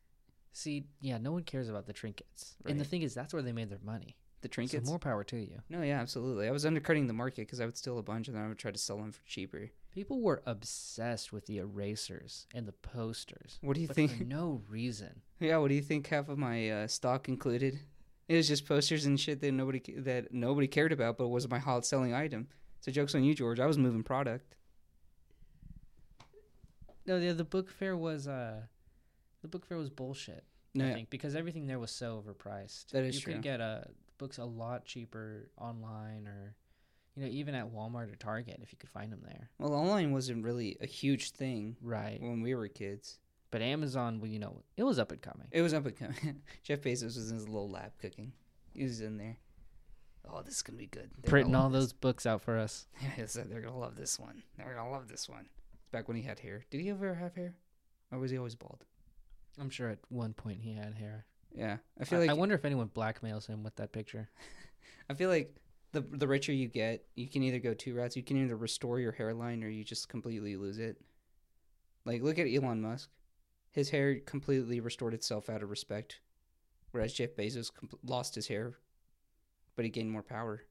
See, yeah, no one cares about the trinkets, and the thing is, that's where they made their money. The So trinkets. more power to you. no, yeah, absolutely. I was undercutting the market because I would steal a bunch and then I would try to sell them for cheaper. People were obsessed with the erasers and the posters, What do you think? for no reason. Yeah, what do you think half of my uh, stock included? It was just posters and shit that nobody that nobody cared about, but was my hot selling item. So jokes on you, George. I was moving product. No, the the book fair was uh, the book fair was bullshit. No, I yeah. think because everything there was so overpriced. That is you true. could get uh, books a lot cheaper online, or you know, even at Walmart or Target if you could find them there. Well, online wasn't really a huge thing Right. when we were kids. But Amazon, well, you know, it was up and coming. It was up and coming. Jeff Bezos was in his little lab cooking. He was in there. Oh, this is gonna be good. They're Printing all those books out for us. so they're gonna love this one. They're gonna love this one. Back when he had hair. Did he ever have hair, or was he always bald? I'm sure at one point he had hair. Yeah, I I, feel like I wonder if anyone blackmails him with that picture. I feel like the the richer you get, you can either go two routes. You can either restore your hairline or you just completely lose it. Like look at Elon Musk. His hair completely restored itself out of respect, whereas Jeff Bezos lost his hair, but he gained more power.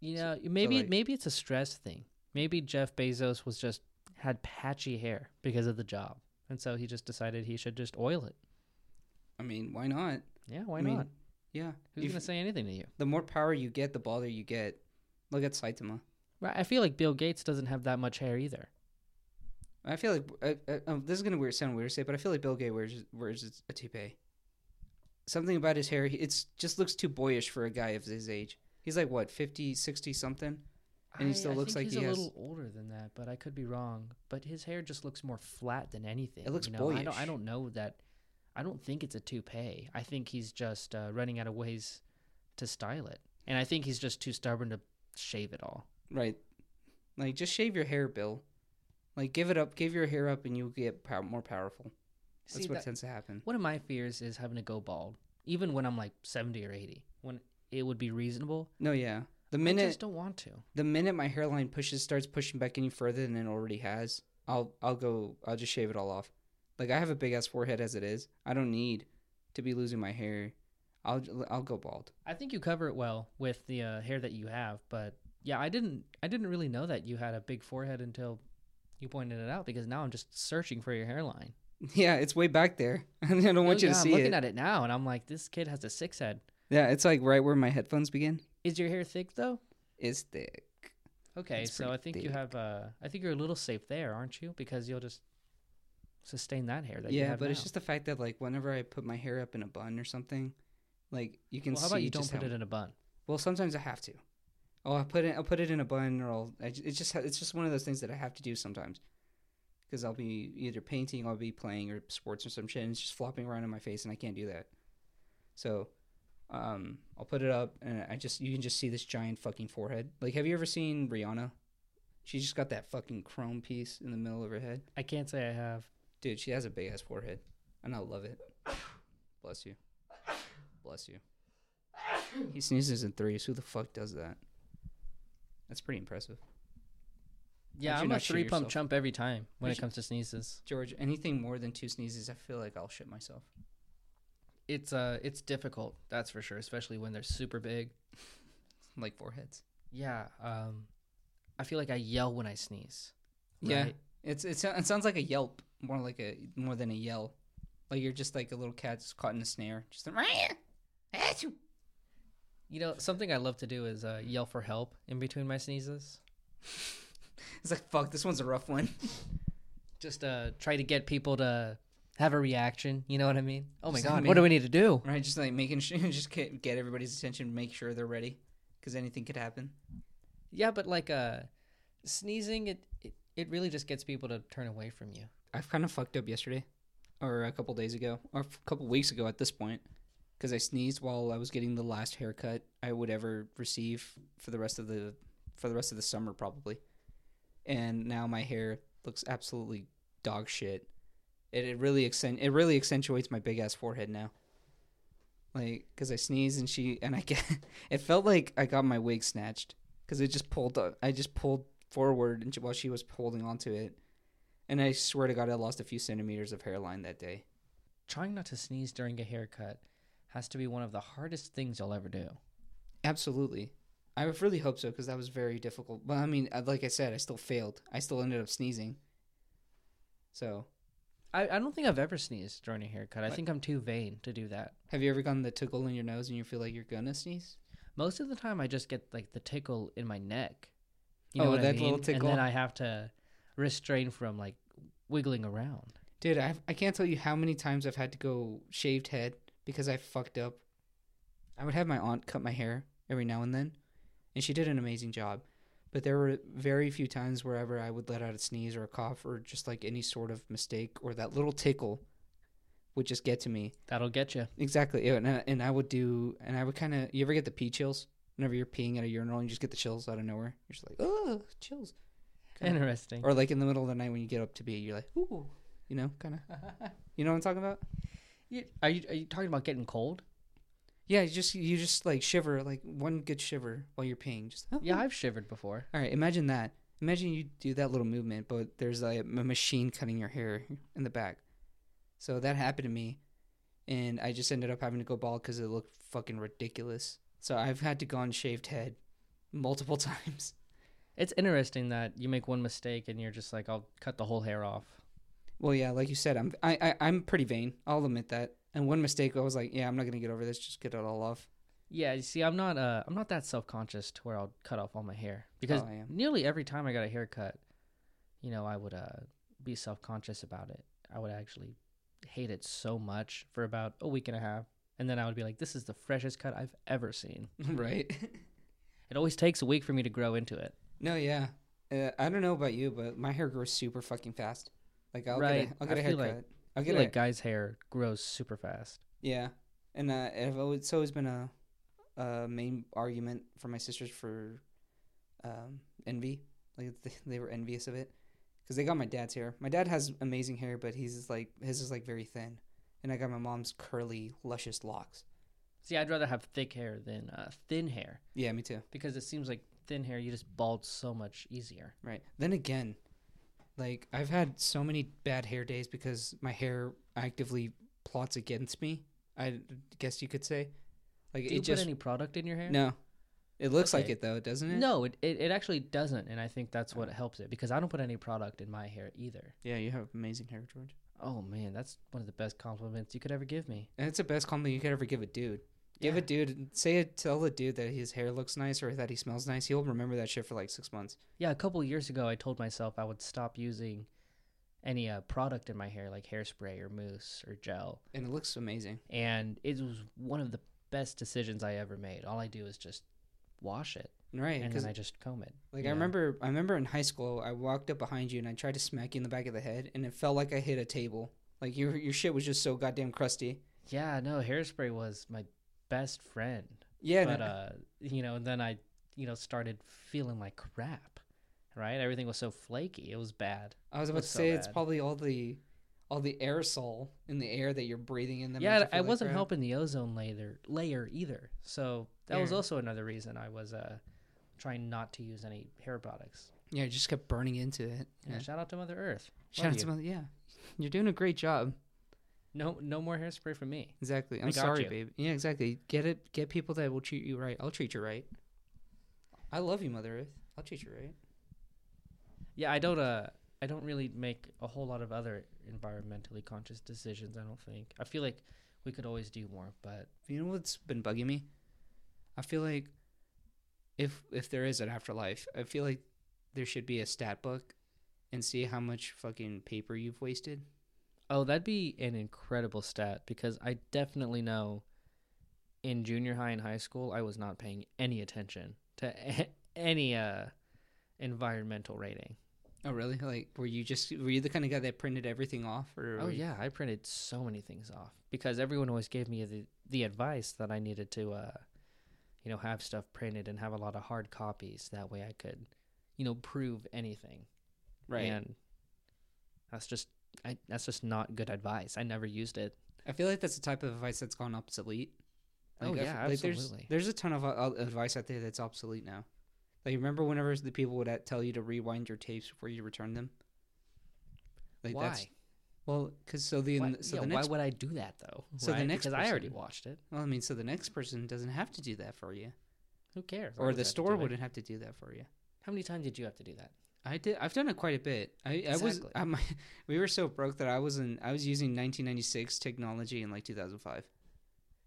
You know, maybe like- maybe it's a stress thing. Maybe Jeff Bezos was just had patchy hair because of the job, and so he just decided he should just oil it. I mean, why not? Yeah, why I mean, not? Yeah. Who's If- gonna say anything to you? the more power you get, the balder you get. Look at Saitama. Right. I feel like Bill Gates doesn't have that much hair either. I feel like uh, uh, um, this is gonna weird sound weird to say, but I feel like Bill Gates wears wears a toupee. Something about his hair, it just looks too boyish for a guy of his age. He's like what 50, 60 something. And he still looks think like he's he a has- little older than that, but I could be wrong. But his hair just looks more flat than anything. It looks you know? I don't. boyish. I don't know that. I don't think it's a toupee. I think he's just uh, running out of ways to style it, and I think he's just too stubborn to shave it all. Right. Like just shave your hair, Bill. Like give it up, give your hair up, and you'll get pow- more powerful. That's See, what that- tends to happen. One of my fears is having to go bald, even when I'm like 70 or 80, when it would be reasonable. No, yeah. The minute I just don't want to. the minute my hairline pushes starts pushing back any further than it already has, I'll I'll go I'll just shave it all off. Like I have a big ass forehead as it is. I don't need to be losing my hair. I'll I'll go bald. I think you cover it well with the uh, hair that you have, but yeah, I didn't. I didn't really know that you had a big forehead until you pointed it out. Because now I'm just searching for your hairline. Yeah, it's way back there. I don't want Oh, you yeah, to see it. I'm looking it. at it now, and I'm like, this kid has a six head. Yeah, it's like right where my headphones begin. Is your hair thick though? It's thick. Okay, It's so I think you have. Uh, I think you're a little safe there, aren't you? Because you'll just sustain that hair that you Yeah, but it's just the fact that like whenever I put my hair up in a bun or something, like you can Well, how see about you don't put how- it in a bun? Well, sometimes I have to. Oh, I'll put it. I'll put it in a bun, or I'll. I, it's just. It's just one of those things that I have to do sometimes. Because I'll be either painting, I'll be playing, or sports or some shit, and it's just flopping around in my face, and I can't do that. So, um, I'll put it up, and I just you can just see this giant fucking forehead. Like, have you ever seen Rihanna? She's just got that fucking chrome piece in the middle of her head. I can't say I have. Dude, she has a big ass forehead, and I love it. Bless you. Bless you. He sneezes in threes. Who the fuck does that? That's pretty impressive. Yeah, How'd I'm a three pump yourself? chump every time when it comes to sneezes. George, anything more than two sneezes, I feel like I'll shit myself. It's uh, it's difficult. That's for sure, especially when they're super big. Like foreheads. Yeah. Um, I feel like I yell when I sneeze. Yeah. right? It's, it's it sounds like a yelp, more like a more than a yell. Like you're just like a little cat just caught in a snare. Just like. You know, something I love to do is uh, yell for help in between my sneezes. it's like fuck, this one's a rough one. Just uh, try to get people to have a reaction. You know what I mean? Oh my Just like god, me. what do we need to do? right, just like making sure just get, get everybody's attention, make sure they're ready, because anything could happen. Yeah, but like uh, sneezing, it, it it really just gets people to turn away from you. I've kind of fucked up yesterday, or a couple days ago, or a couple weeks ago at this point, because I sneezed while I was getting the last haircut I would ever receive for the rest of the for the rest of the summer probably, and now my hair looks absolutely dog shit. It, it really accent it really accentuates my big ass forehead now. like because I sneezed and she and I get it felt like I got my wig snatched because it just pulled up. I just pulled forward and while she was holding onto it, and I swear to God, I lost a few centimeters of hairline that day. Trying not to sneeze during a haircut has to be one of the hardest things you'll ever do. Absolutely. I really hope so because that was very difficult. But I mean, uh, like I said, I still failed. I still ended up sneezing. So, I, I don't think I've ever sneezed during a haircut. I What? think I'm too vain to do that. have you ever gotten the tickle in your nose and you feel like you're gonna sneeze? Most of the time, I just get like the tickle in my neck. You Oh, know I that mean? little tickle. And then I have to restrain from like wiggling around. Dude, I I can't tell you how many times I've had to go shaved head because I fucked up. I would have my aunt cut my hair every now and then, and she did an amazing job. But there were very few times wherever I would let out a sneeze or a cough or just like any sort of mistake or that little tickle would just get to me. That'll get you. Exactly. And I, and I would do, and I would kind of, you ever get the pee chills? Whenever you're peeing at a urinal and you just get the chills out of nowhere. You're just like, oh, chills. Kinda- Interesting. Or like in the middle of the night when you get up to be, you're like, ooh, you know, kind of. You know what I'm talking about? You- are you are you talking about getting cold? Yeah, you just you just like shiver, like one good shiver while you're peeing. Just oh. Yeah, I've shivered before. All right, imagine that. Imagine you do that little movement, but there's like a machine cutting your hair in the back. So that happened to me, and I just ended up having to go bald because it looked fucking ridiculous. So I've had to go on shaved head multiple times. It's interesting that you make one mistake and you're just like, I'll cut the whole hair off. Well, yeah, like you said, I'm I, I I'm pretty vain. I'll admit that. And one mistake, I was like, yeah, I'm not gonna get over this. Just get it all off. Yeah, you see, I'm not uh, I'm not that self conscious to where I'll cut off all my hair because Oh, I am. nearly every time I got a haircut, you know, I would uh, be self conscious about it. I would actually hate it so much for about a week and a half, and then I would be like, "This is the freshest cut I've ever seen." right. It always takes a week for me to grow into it. No, yeah. Uh, I don't know about you, but my hair grows super fucking fast. Like I'll Right. get a, I'll get I a haircut. like- I'll I get feel a, like guys' hair grows super fast. Yeah, and uh, it's always been a, a main argument for my sisters for um, envy. Like they, they were envious of it because they got my dad's hair. My dad has amazing hair, but he's like his is like very thin, and I got my mom's curly, luscious locks. See, I'd rather have thick hair than uh, thin hair Yeah, me too. because it seems like thin hair you just bald so much easier. Right. Then again, like I've had so many bad hair days because my hair actively plots against me. I guess you could say. Like Do you just put any product in your hair? no. It looks like it though, doesn't it? No, it, it, it actually doesn't, and I think that's what Oh. helps it because I don't put any product in my hair either. Yeah, you have amazing hair, George. Oh man, that's one of the best compliments you could ever give me. And it's the best compliment you could ever give a dude. Give Yeah. a dude, say it, tell a dude that his hair looks nice or that he smells nice. He'll remember that shit for like six months. Yeah, a couple years ago, I told myself I would stop using any uh, product in my hair, like hairspray or mousse or gel, And it looks amazing. and it was one of the best decisions I ever made. All I do is just wash it, Right. and then I just comb it. like I know? remember I remember in high school I walked up behind you and I tried to smack you in the back of the head and it felt like I hit a table. Like your your shit was just so goddamn crusty. Yeah, no, hairspray was my best friend. Yeah, but no- uh, you know, and then I, you know, started feeling like crap. Right, everything was so flaky. It was bad. I was about was to so say it's probably all the all the aerosol in the air that you're breathing in that yeah, I like wasn't crap. helping the ozone layer layer either. So that was also another reason I was uh trying not to use any hair products. Yeah, it just kept burning into it. Yeah. Yeah. shout out to Mother Earth. Shout Love out to Mother. yeah. You're doing a great job. No, no more hairspray for me. Exactly. I'm sorry, you. babe. Yeah, exactly. Get it. Get people that will treat you right. I'll treat you right. I love you, Mother Earth. I'll treat you right. Yeah, I don't. Uh, I don't really make a whole lot of other environmentally conscious decisions. I don't think. I feel like we could always do more, but You know what's been bugging me? I feel like if if there is an afterlife, I feel like there should be a stat book and see how much fucking paper you've wasted. Oh, that'd be an incredible stat because I definitely know in junior high and high school I was not paying any attention to a- any uh environmental rating. Oh, really? Like, were you just were you the kind of guy that printed everything off, or Oh you- yeah, I printed so many things off because everyone always gave me the the advice that I needed to uh you know have stuff printed and have a lot of hard copies that way I could you know prove anything. right? And that's just I, that's just not good advice. I never used it. I feel like that's the type of advice that's gone obsolete. Oh, Like, I yeah, like, there's absolutely. there's a ton of uh, advice out there that's obsolete now. Like remember whenever the people would uh, tell you to rewind your tapes before you return them. Like why? that's well, because so the Why, so yeah, the why would I do that though? So the next because I already watched it. well, I mean, so the next person doesn't have to do that for you, Who cares? Or the store wouldn't have to do that for you. How many times did you have to do that? I did. I've done it quite a bit. I, I was. I'm, we were so broke that I was in. I was using 1996 technology in like 2005.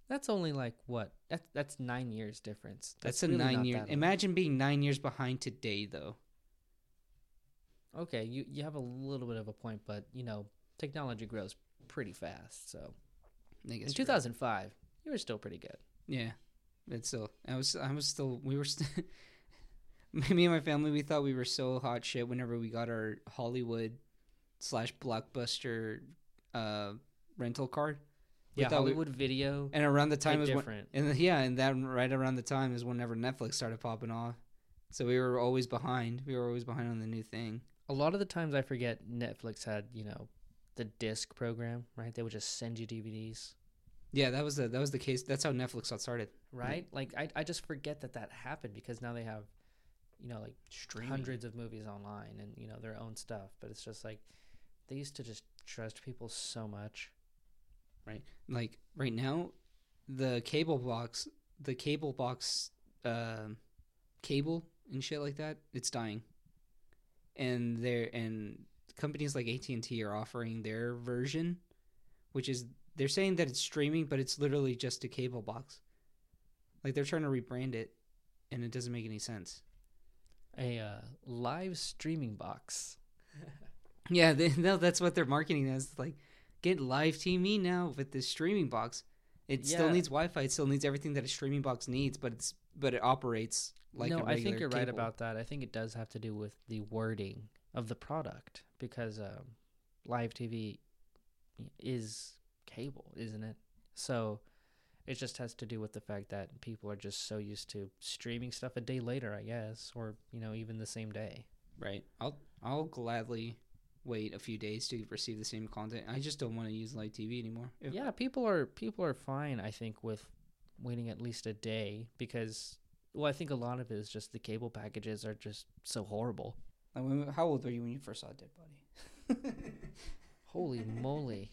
That's only like what? That's that's nine years difference. That's, a really nine year. Imagine being nine years behind today, though. Okay, you you have a little bit of a point, but you know technology grows pretty fast. So I in guess you're 2005, you were still pretty good. Yeah, it's still, I was. I was still. We were. St- me and my family, we thought we were so hot shit whenever we got our Hollywood slash blockbuster uh, rental card. We Yeah, thought we- Hollywood Video. and around the time hit is when, different. and yeah, and that right around the time is whenever Netflix started popping off. So we were always behind. We were always behind on the new thing. a lot of the times I forget Netflix had you know the disc program, right? They would just send you DVDs, Yeah, that was the that was the case. That's how Netflix got started. right? Like I I just forget that that happened because now they have you know like hundreds of movies online and you know their own stuff, but it's just like they used to just trust people so much. Right. Like right now the cable box the cable box um cable and shit like that it's dying. And they're and companies like AT&T are offering their version which is they're saying that it's streaming but it's literally just a cable box. Like they're trying to rebrand it and it doesn't make any sense A uh, live streaming box. yeah they, no that's what they're marketing as like get live TV now with this streaming box it still needs Wi-Fi. It still needs everything that a streaming box needs, but it's but it operates like no, I think you're right about that. I think it does have to do with the wording of the product because um, live TV is cable, isn't it? So it just has to do with the fact that people are just so used to streaming stuff a day later, I guess, or you know even the same day. right. I'll I'll gladly wait a few days to receive the same content. I just don't want to use live TV anymore. If- Yeah, people are people are fine. I think with waiting at least a day because well, I think a lot of it is just the cable packages are just so horrible. How old were you when you first saw Dead Body? Holy moly!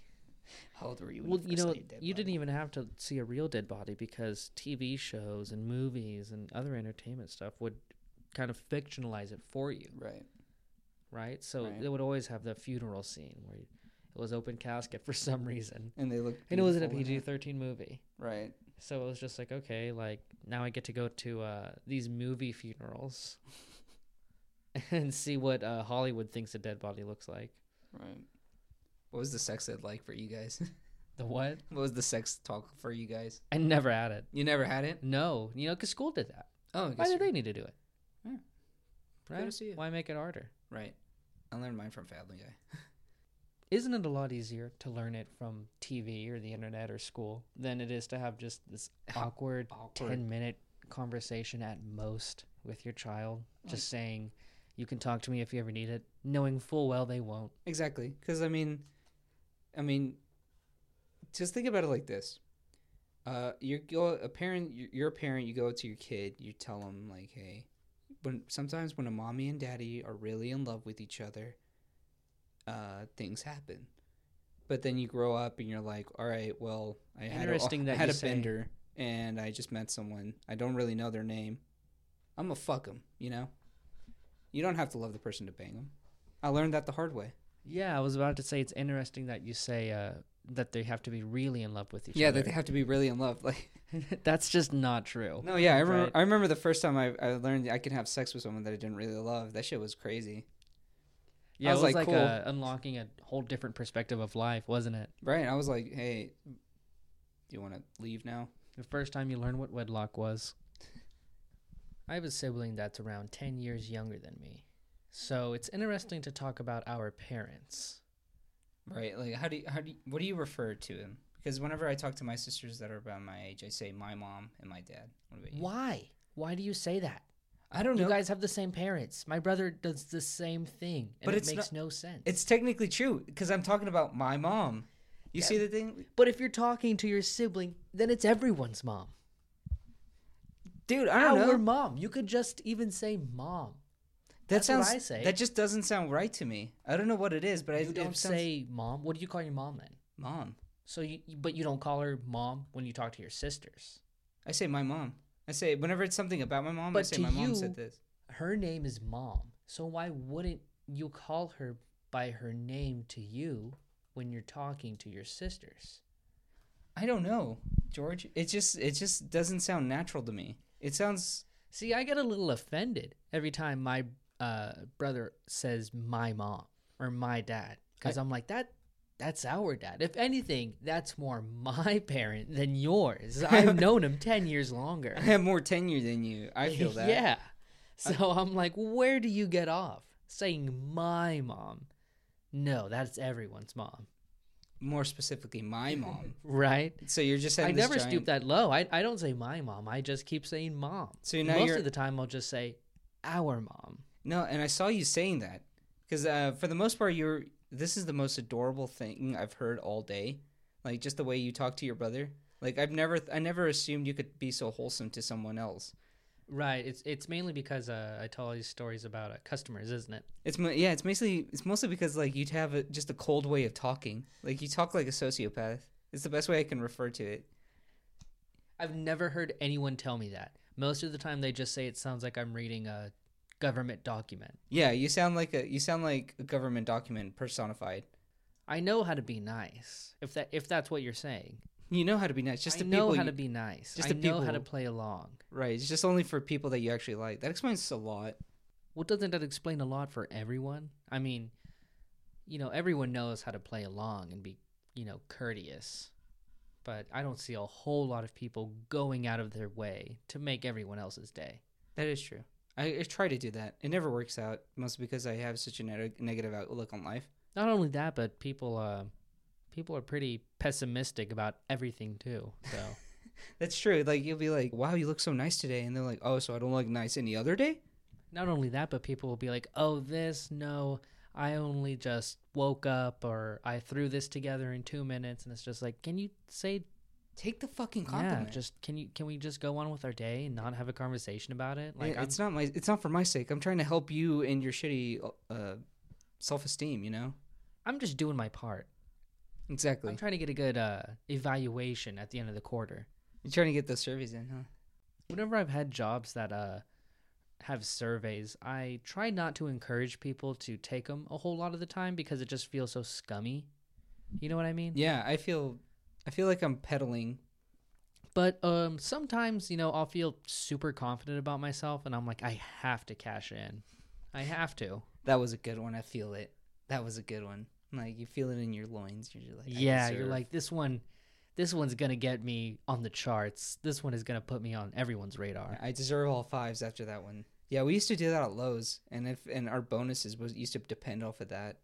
How old were you? When Well, you, know, saw your dead you didn't even have to see a real dead body because TV shows and movies and other entertainment stuff would kind of fictionalize it for you, Right. right? So Right. they would always have the funeral scene where it was open casket for some reason, And they look. and it was in a PG thirteen movie. Right. So it was just like, okay, like now I get to go to uh, these movie funerals and see what uh, Hollywood thinks a dead body looks like. Right. What was the sex ed like for you guys? The what? what was the sex talk for you guys? I never had it. You never had it? No, you know, because school did that. Oh, I Why you're- they need to do it? Yeah. Right? Kudos to you. Why make it harder? Right. I learned mine from Family Guy. Isn't it a lot easier to learn it from TV or the internet or school than it is to have just this awkward, Awkward. 10 minute conversation at most with your child? Just saying, you can talk to me if you ever need it, knowing full well they won't. Exactly, because I mean, I mean, just think about it like this: uh, you go a parent, you're, a parent. You go to your kid, you tell them like, hey, when sometimes when a mommy and daddy are really in love with each other, uh, things happen. But then you grow up and you're like, all right, well, I had a, I had a say- bender and I just met someone. I don't really know their name. I'm gonna fuck them, you know. You don't have to love the person to bang them. I learned that the hard way. Yeah, I was about to say it's interesting that you say uh, that they have to be really in love with each Yeah, other. Yeah, that they have to be really in love. Like, That's just not true. no, yeah, I remember. Right. I remember the first time I, I learned I can have sex with someone that I didn't really love. That shit was crazy, Yeah, I it was was like, like, cool. uh, unlocking a whole different perspective of life, wasn't it? right? I was like, hey, do you want to leave now? The first time you learned what wedlock was. I have a sibling that's around 10 years younger than me. So it's interesting to talk about our parents. Right? Like, how do you, how do you, what do you refer to them? Because whenever I talk to my sisters that are about my age, I say my mom and my dad. What about you? Why? Why do you say that? I don't know. You guys have the same parents. My brother does the same thing, and But it makes no sense. it's technically true because I'm talking about my mom. You Yeah. see the thing? but if you're talking to your sibling, then it's everyone's mom. dude. I don't Our know. mom. You could just even say mom. That That's what sounds. I say. That just doesn't sound right to me. I don't know what it is, but I You it don't sounds- say mom. What do you call your mom then? mom. So you, but you don't call her mom when you talk to your sisters. I say my mom. I say whenever it's something about my mom, I But say my mom you- said this. Her name is mom. So why wouldn't you call her by her name to you when you're talking to your sisters? I don't know, George. It just it just doesn't sound natural to me. It sounds See, I get a little offended every time my uh, brother says my mom or my dad because I'm like that. That's our dad. If anything, that's more my parent than yours. I've known him ten years longer. I have more tenure than you. I feel that. yeah. So I'm like, where do you get off saying my mom? No, that's everyone's mom, More specifically, my mom. right? so you're just I never giant- stoop that low. I, I don't say my mom. I just keep saying mom. So now Most you're of the time, I'll just say our mom. No, and I saw you saying that because uh, for the most part, you're. This is the most adorable thing I've heard all day. Like just the way you talk to your brother. Like I've never, I never assumed you could be so wholesome to someone else. Right. It's it's mainly because uh, I tell all these stories about uh, customers, isn't it? It's yeah, it's mostly it's mostly because like you have a, just a cold way of talking. Like you talk like a sociopath. It's the best way I can refer to it. I've never heard anyone tell me that. Most of the time, they just say it sounds like I'm reading a government document. Yeah, you sound like a you sound like a government document personified. I know how to be nice. If that if that's what you're saying, You know how to be nice. Just I the know people how you- to be nice. just I know how to play along. right. It's just only for people that you actually like. That explains a lot. Well, doesn't that explain a lot for everyone? I mean, you know, everyone knows how to play along and be, you know, courteous. But I don't see a whole lot of people going out of their way to make everyone else's day. That is true. I, I try to do that. It never works out, mostly because I have such a neg- negative outlook on life. Not only that, but people uh people are pretty pessimistic about everything too. So That's true. Like you'll be like, "Wow, you look so nice today," and they're like, "Oh, so I don't look nice any other day?" not only that, but people will be like, "Oh, this no, I only just woke up or I threw this together in 2 minutes." And it's just like, "Can you say Take the fucking compliment. yeah, just can you can we just go on with our day and not have a conversation about it?" Like It- it's not my. It's not for my sake. I'm trying to help you in your shitty uh, self-esteem. You know. I'm just doing my part. Exactly. I'm trying to get a good uh evaluation at the end of the quarter. You're trying to get those surveys in, huh? whenever I've had jobs that uh have surveys, I try not to encourage people to take them a whole lot of the time because it just feels so scummy. You know what I mean? Yeah, I feel. I feel like I'm peddling. But um sometimes, you know, I'll feel super confident about myself and I'm like I have to cash in. I have to. That was a good one. I feel it. That was a good one. Like you feel it in your loins. You're just like, yeah, you're like this one this one's going to get me on the charts. This one is going to put me on everyone's radar. I deserve all fives after that one. Yeah, we used to do that at Lowe's, and if and our bonuses was used to depend off of that.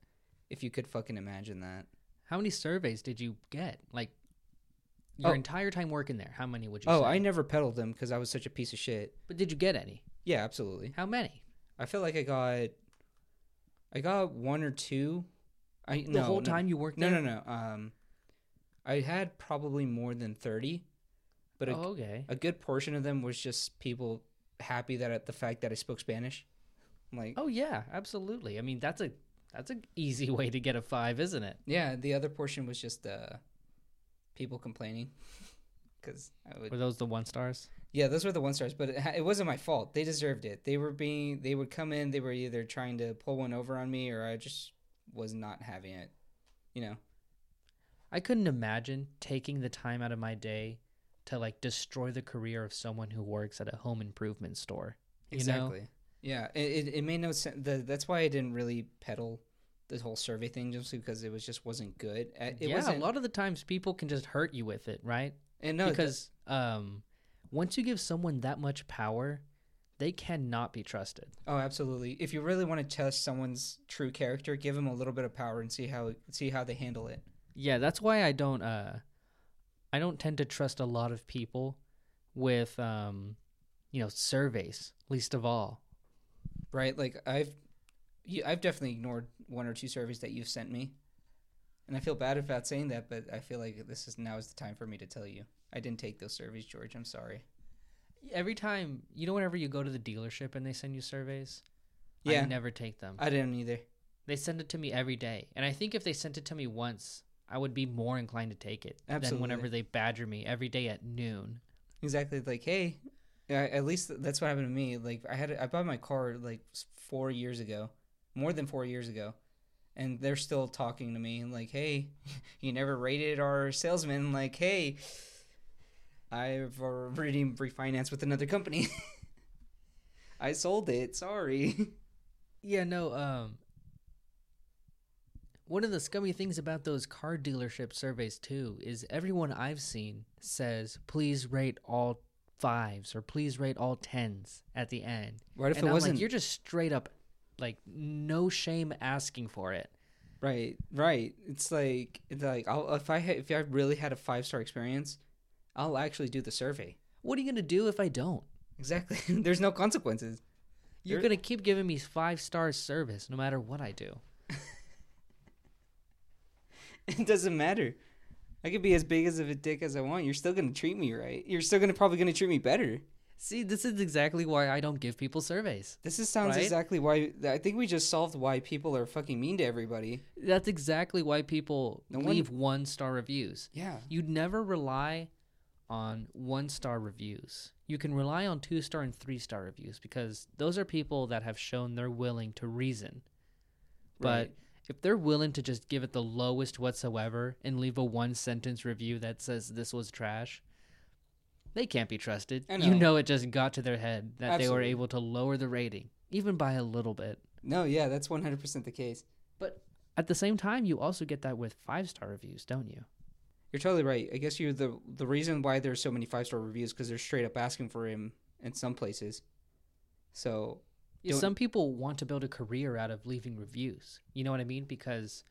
If you could fucking imagine that. How many surveys did you get? Like your Oh. entire time working there, how many would you Oh, say? I never peddled them because I was such a piece of shit. But did you get any? Yeah, absolutely. How many? I feel like I got, I got one or two. I The no, whole no, time you worked No, there? no, no. Um, I had probably more than thirty, but a, oh, okay. a good portion of them was just people happy that at the fact that I spoke Spanish. I'm like, Oh yeah, absolutely. I mean, that's a that's an easy way to get a 5, isn't it? yeah. The other portion was just uh, people complaining because I would. Were those the one stars? Yeah, those were the one stars, but it, it wasn't my fault. They deserved it. They were being, they would come in, they were either trying to pull one over on me, or I just was not having it. You know, I couldn't imagine taking the time out of my day to like destroy the career of someone who works at a home improvement store. You know? exactly. Yeah, it, it, it made no sense. The, that's why I didn't really peddle the whole survey thing, just because it was just wasn't good. Uh, It yeah, wasn't, a lot of the times people can just hurt you with it, right? and no, because um once you give someone that much power, they cannot be trusted. oh, absolutely. If you really want to test someone's true character, give them a little bit of power and see how see how they handle it. Yeah, that's why I don't uh I don't tend to trust a lot of people with um you know, surveys, least of all. right? Like I've, you, I've definitely ignored one or two surveys that you've sent me, and I feel bad about saying that, but I feel like this is now is the time for me to tell you I didn't take those surveys, George. I'm sorry. Every time, you know, whenever you go to the dealership and they send you surveys, Yeah. I never take them. I didn't either. They send it to me every day, and I think if they sent it to me once, I would be more inclined to take it than whenever they badger me every day at noon. Exactly. Like, hey, at least that's what happened to me. Like, I had I bought my car like four years ago, more than four years ago, and they're still talking to me like, hey, you never rated our salesman. Like, hey, I've already refinanced with another company. I sold it. Sorry. Yeah, no. Um, one of the scummy things about those car dealership surveys too is everyone I've seen says, "Please rate all fives or please rate all tens at the end." What if and it I'm wasn't like, you're just straight up, like, no shame asking for it. right? Right. It's like it's like I'll, if I ha- if I really had a five star experience, I'll actually do the survey. What are you gonna do if I don't? Exactly. There's no consequences. You're gonna keep giving me five star service no matter what I do. It doesn't matter. I could be as big as of a dick as I want. You're still gonna treat me right. You're still gonna probably gonna treat me better. See, this is exactly why I don't give people surveys. This is sounds Right? exactly why. I think we just solved why people are fucking mean to everybody. That's exactly why people No leave one star reviews. Yeah. You'd never rely on one star reviews. You can rely on two star and three star reviews because those are people that have shown they're willing to reason. But Right. if they're willing to just give it the lowest whatsoever and leave a one sentence review that says this was trash, they can't be trusted. I You know. know it just got to their head that they were able to lower the rating, even by a little bit. No, yeah, that's 100 percent the case. But at the same time, you also get that with five star reviews, don't you? You're totally right. I guess you're the the reason why there's so many five star reviews because they're straight up asking for him in some places. So Yeah, Some people want to build a career out of leaving reviews. You know what I mean? Because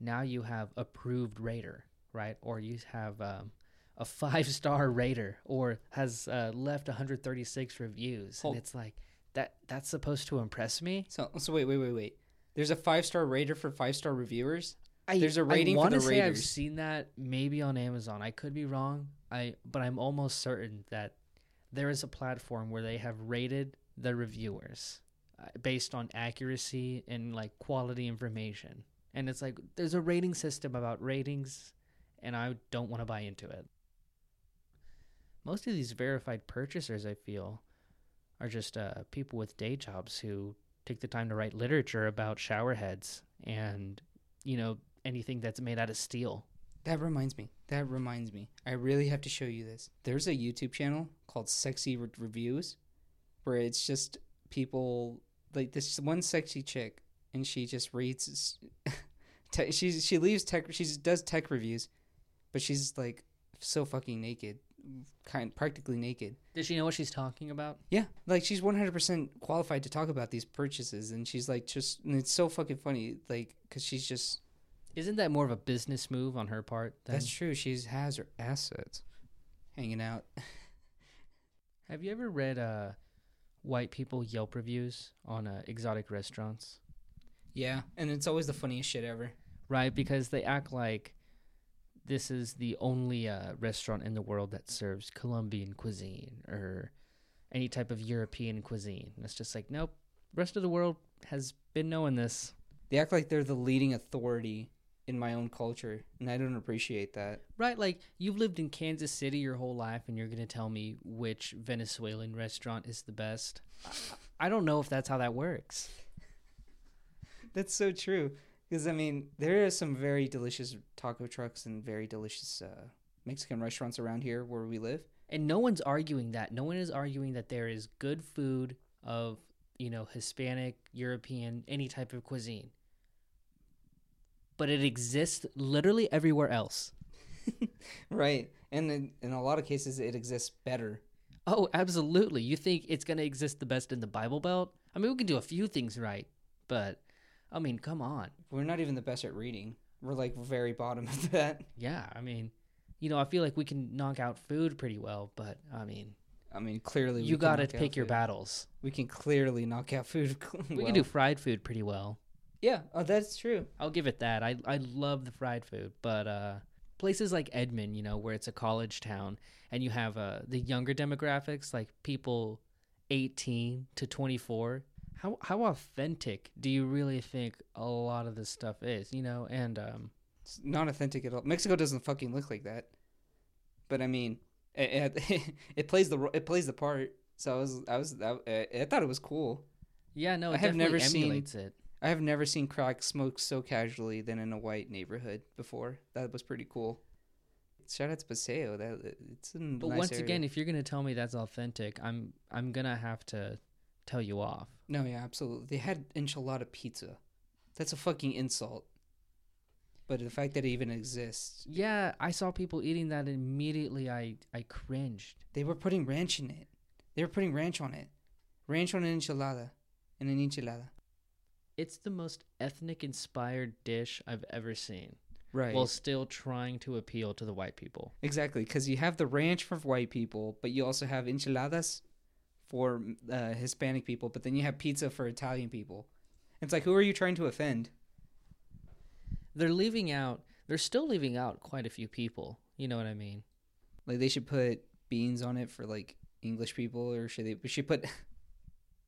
now you have approved rater, right? Or you have um, a five star rater, or has uh, left 136 reviews, Hold- and it's like that. That's supposed to impress me. so so wait wait wait wait. There's a five star rater for five star reviewers. I, There's a rating for I wanna the say I've seen that maybe on Amazon. I could be wrong. I but I'm almost certain that there is a platform where they have rated the reviewers uh, based on accuracy and like quality information. And it's like there's a rating system about ratings, and I don't want to buy into it. Most of these verified purchasers, I feel, are just uh, people with day jobs who take the time to write literature about shower heads and you know anything that's made out of steel. That reminds me. That reminds me. I really have to show you this. There's a YouTube channel called Sexy Re- Reviews, where it's just people like this one sexy chick, and she just reads. Te- she she leaves tech. She does tech reviews, but she's like so fucking naked, kind practically naked. Does she know what she's talking about? Yeah, like she's one hundred percent qualified to talk about these purchases, and she's like just. And it's so fucking funny, like because she's just. Isn't that more of a business move on her part? Than, That's true. She has her assets, hanging out. have you ever read uh, white people Yelp reviews on uh, exotic restaurants? Yeah, and it's always the funniest shit ever. Right, because they act like this is the only uh, restaurant in the world that serves Colombian cuisine or any type of European cuisine. And it's just like, nope. Rest of the world has been knowing this. They act like they're the leading authority in my own culture, and I don't appreciate that. Right, like you've lived in Kansas City your whole life, and you're gonna tell me which Venezuelan restaurant is the best. I don't know if that's how that works. That's so true. Because I mean, there are some very delicious taco trucks and very delicious uh, Mexican restaurants around here where we live. And no one's arguing that. No one is arguing that there is good food of you know Hispanic, European, any type of cuisine. But it exists literally everywhere else. Right, and in, in a lot of cases, it exists better. Oh, absolutely. You think it's going to exist the best in the Bible Belt? I mean, we can do a few things right, but I mean, come on. We're not even the best at reading. We're like very bottom of that. Yeah, I mean, you know, I feel like we can knock out food pretty well, but I mean, I mean, clearly, we you got to pick your battles. We can clearly knock out food. We can do fried food pretty well. Yeah, oh, that's true. I'll give it that. I I love the fried food, but uh places like Edmond, you know, where it's a college town, and you have uh, the younger demographics, like people 18 to 24. How how authentic do you really think a lot of this stuff is? You know, and um, It's not authentic at all. Mexico doesn't fucking look like that. But I mean, it, it, it plays the it plays the part. So I was I was I, I thought it was cool. yeah, no, it I have never seen- it. I have never seen crack smoked so casually than in a white neighborhood before. That was pretty cool. Shout out to Paseo. That it's a But nice once area. again, if you're gonna tell me that's authentic, I'm I'm gonna have to tell you off. no, yeah, absolutely. They had enchilada pizza. That's a fucking insult. But the fact that it even exists, Yeah, I saw people eating that and immediately. I I cringed. they were putting ranch in it. They were putting ranch on it, ranch on an enchilada, and an enchilada. It's the most ethnic inspired dish I've ever seen. Right. While still trying to appeal to the white people. Exactly, because you have the ranch for white people, but you also have enchiladas for uh, Hispanic people, but then you have pizza for Italian people. It's like, who are you trying to offend? They're leaving out. They're still leaving out quite a few people. You know what I mean? Like, they should put beans on it for like English people, or should they? We should put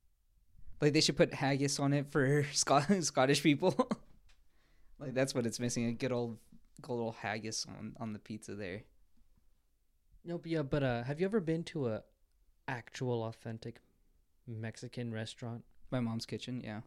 like they should put haggis on it for Scot- Scottish people. like that's what it's missing—a good old, good old haggis on on the pizza there. Nope. Yeah, but uh, have you ever been to a actual authentic Mexican restaurant? My mom's kitchen, yeah.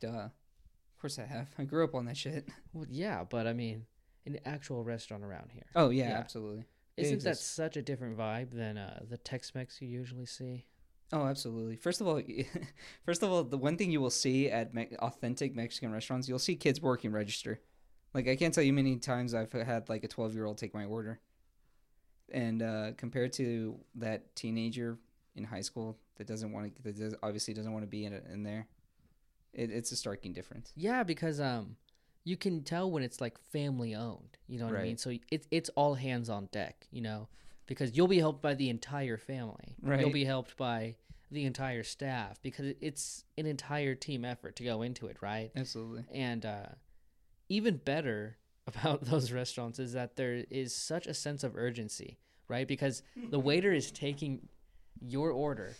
Duh. Of course I have. I grew up on that shit. Well, yeah, but I mean, an actual restaurant around here. Oh yeah, Yeah. absolutely. Isn't that such a different vibe than uh, the Tex-Mex you usually see? Oh, absolutely. First of all, first of all, the one thing you will see at me- authentic Mexican restaurants, you'll see kids working register. Like I can't tell you many times I've had like a 12-year-old take my order. And uh compared to that teenager in high school that doesn't want to that does, obviously doesn't want to be in in there. It, it's a striking difference. Yeah, because um, you can tell when it's like family owned. You know what I mean? So it's it's all hands on deck. You know, because you'll be helped by the entire family. Right. You'll be helped by the entire staff because it's an entire team effort to go into it, right? Absolutely. And uh, even better about those restaurants is that there is such a sense of urgency, right? Because the waiter is taking your order,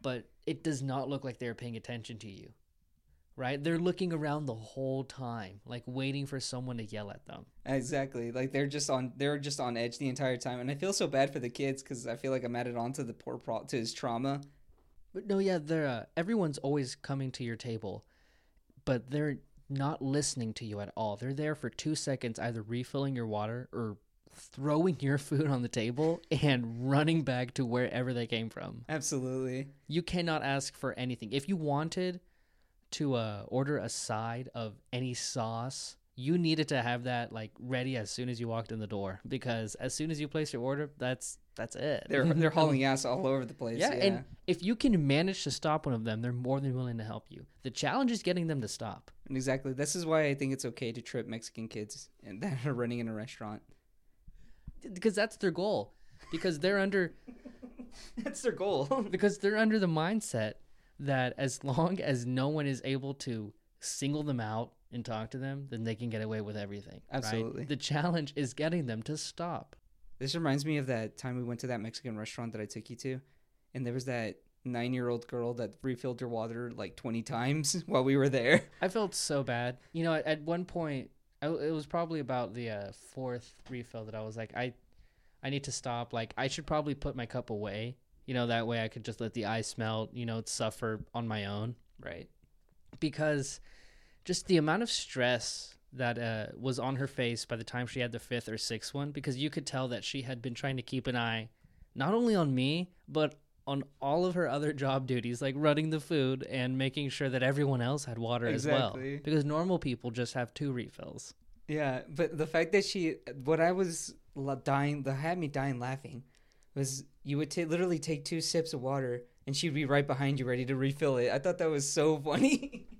but it does not look like they're paying attention to you, right? They're looking around the whole time, like waiting for someone to yell at them. Exactly. Like they're just on they're just on edge the entire time, and I feel so bad for the kids because I feel like I'm added on to the poor pro- to his trauma. But no, yeah, they're uh, everyone's always coming to your table, but they're not listening to you at all. They're there for two seconds, either refilling your water or throwing your food on the table and running back to wherever they came from. Absolutely. You cannot ask for anything. If you wanted to uh, order a side of any sauce, you needed to have that like ready as soon as you walked in the door because as soon as you place your order, that's that's it. They're they're hauling ass all over the place. Yeah, Yeah, and if you can manage to stop one of them, they're more than willing to help you. The challenge is getting them to stop. And exactly. This is why I think it's okay to trip Mexican kids and that are running in a restaurant. Because that's their goal. Because they're under That's their goal. because they're under the mindset that as long as no one is able to single them out and talk to them, then they can get away with everything. right? Absolutely. The challenge is getting them to stop. this reminds me of that time we went to that Mexican restaurant that I took you to, and there was that nine-year-old girl that refilled her water like twenty times while we were there. I felt so bad. You know, at, at one point, I, it was probably about the uh, fourth refill that I was like, I, I need to stop. Like, I should probably put my cup away. You know, that way I could just let the ice melt. You know, suffer on my own Right. because just the amount of stress that uh, was on her face by the time she had the fifth or sixth one, because you could tell that she had been trying to keep an eye not only on me but on all of her other job duties, like running the food and making sure that everyone else had water as well. Because normal people just have two refills. Yeah, but the fact that she, what I was dying, that had me dying laughing, was you would ta literally take two sips of water and she'd be right behind you, ready to refill it. I thought that was so funny.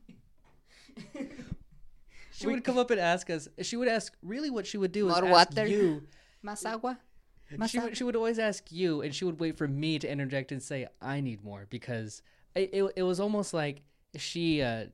She would come up and ask us. She would ask. Really, what she would do is More ask water? you. Más She would, she would always ask you, and she would wait for me to interject and say, "I need more," because it it, it was almost like she uh,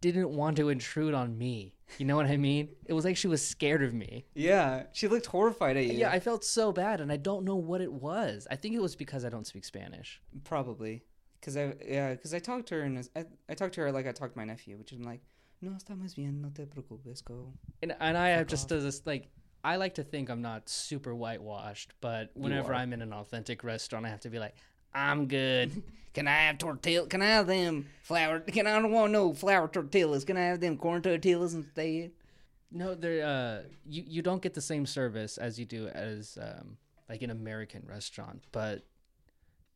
didn't want to intrude on me You know what I mean? It was like she was scared of me. Yeah, she looked horrified at you. Yeah, I felt so bad, and I don't know what it was. I think it was because I don't speak Spanish. probably because I yeah because I talked to her and I, I talked to her like I talked to my nephew, which is like, no estamos bien, no te preocupes, go. And and I have just this like I like to think I'm not super whitewashed, but whenever. I'm in an authentic restaurant, I have to be like, I'm good. Can I have tortilla? Can I have them flour? Can I don't want no flour tortillas? Can I have them corn tortillas instead? no, they're uh, you you don't get the same service as you do as um like an American restaurant, but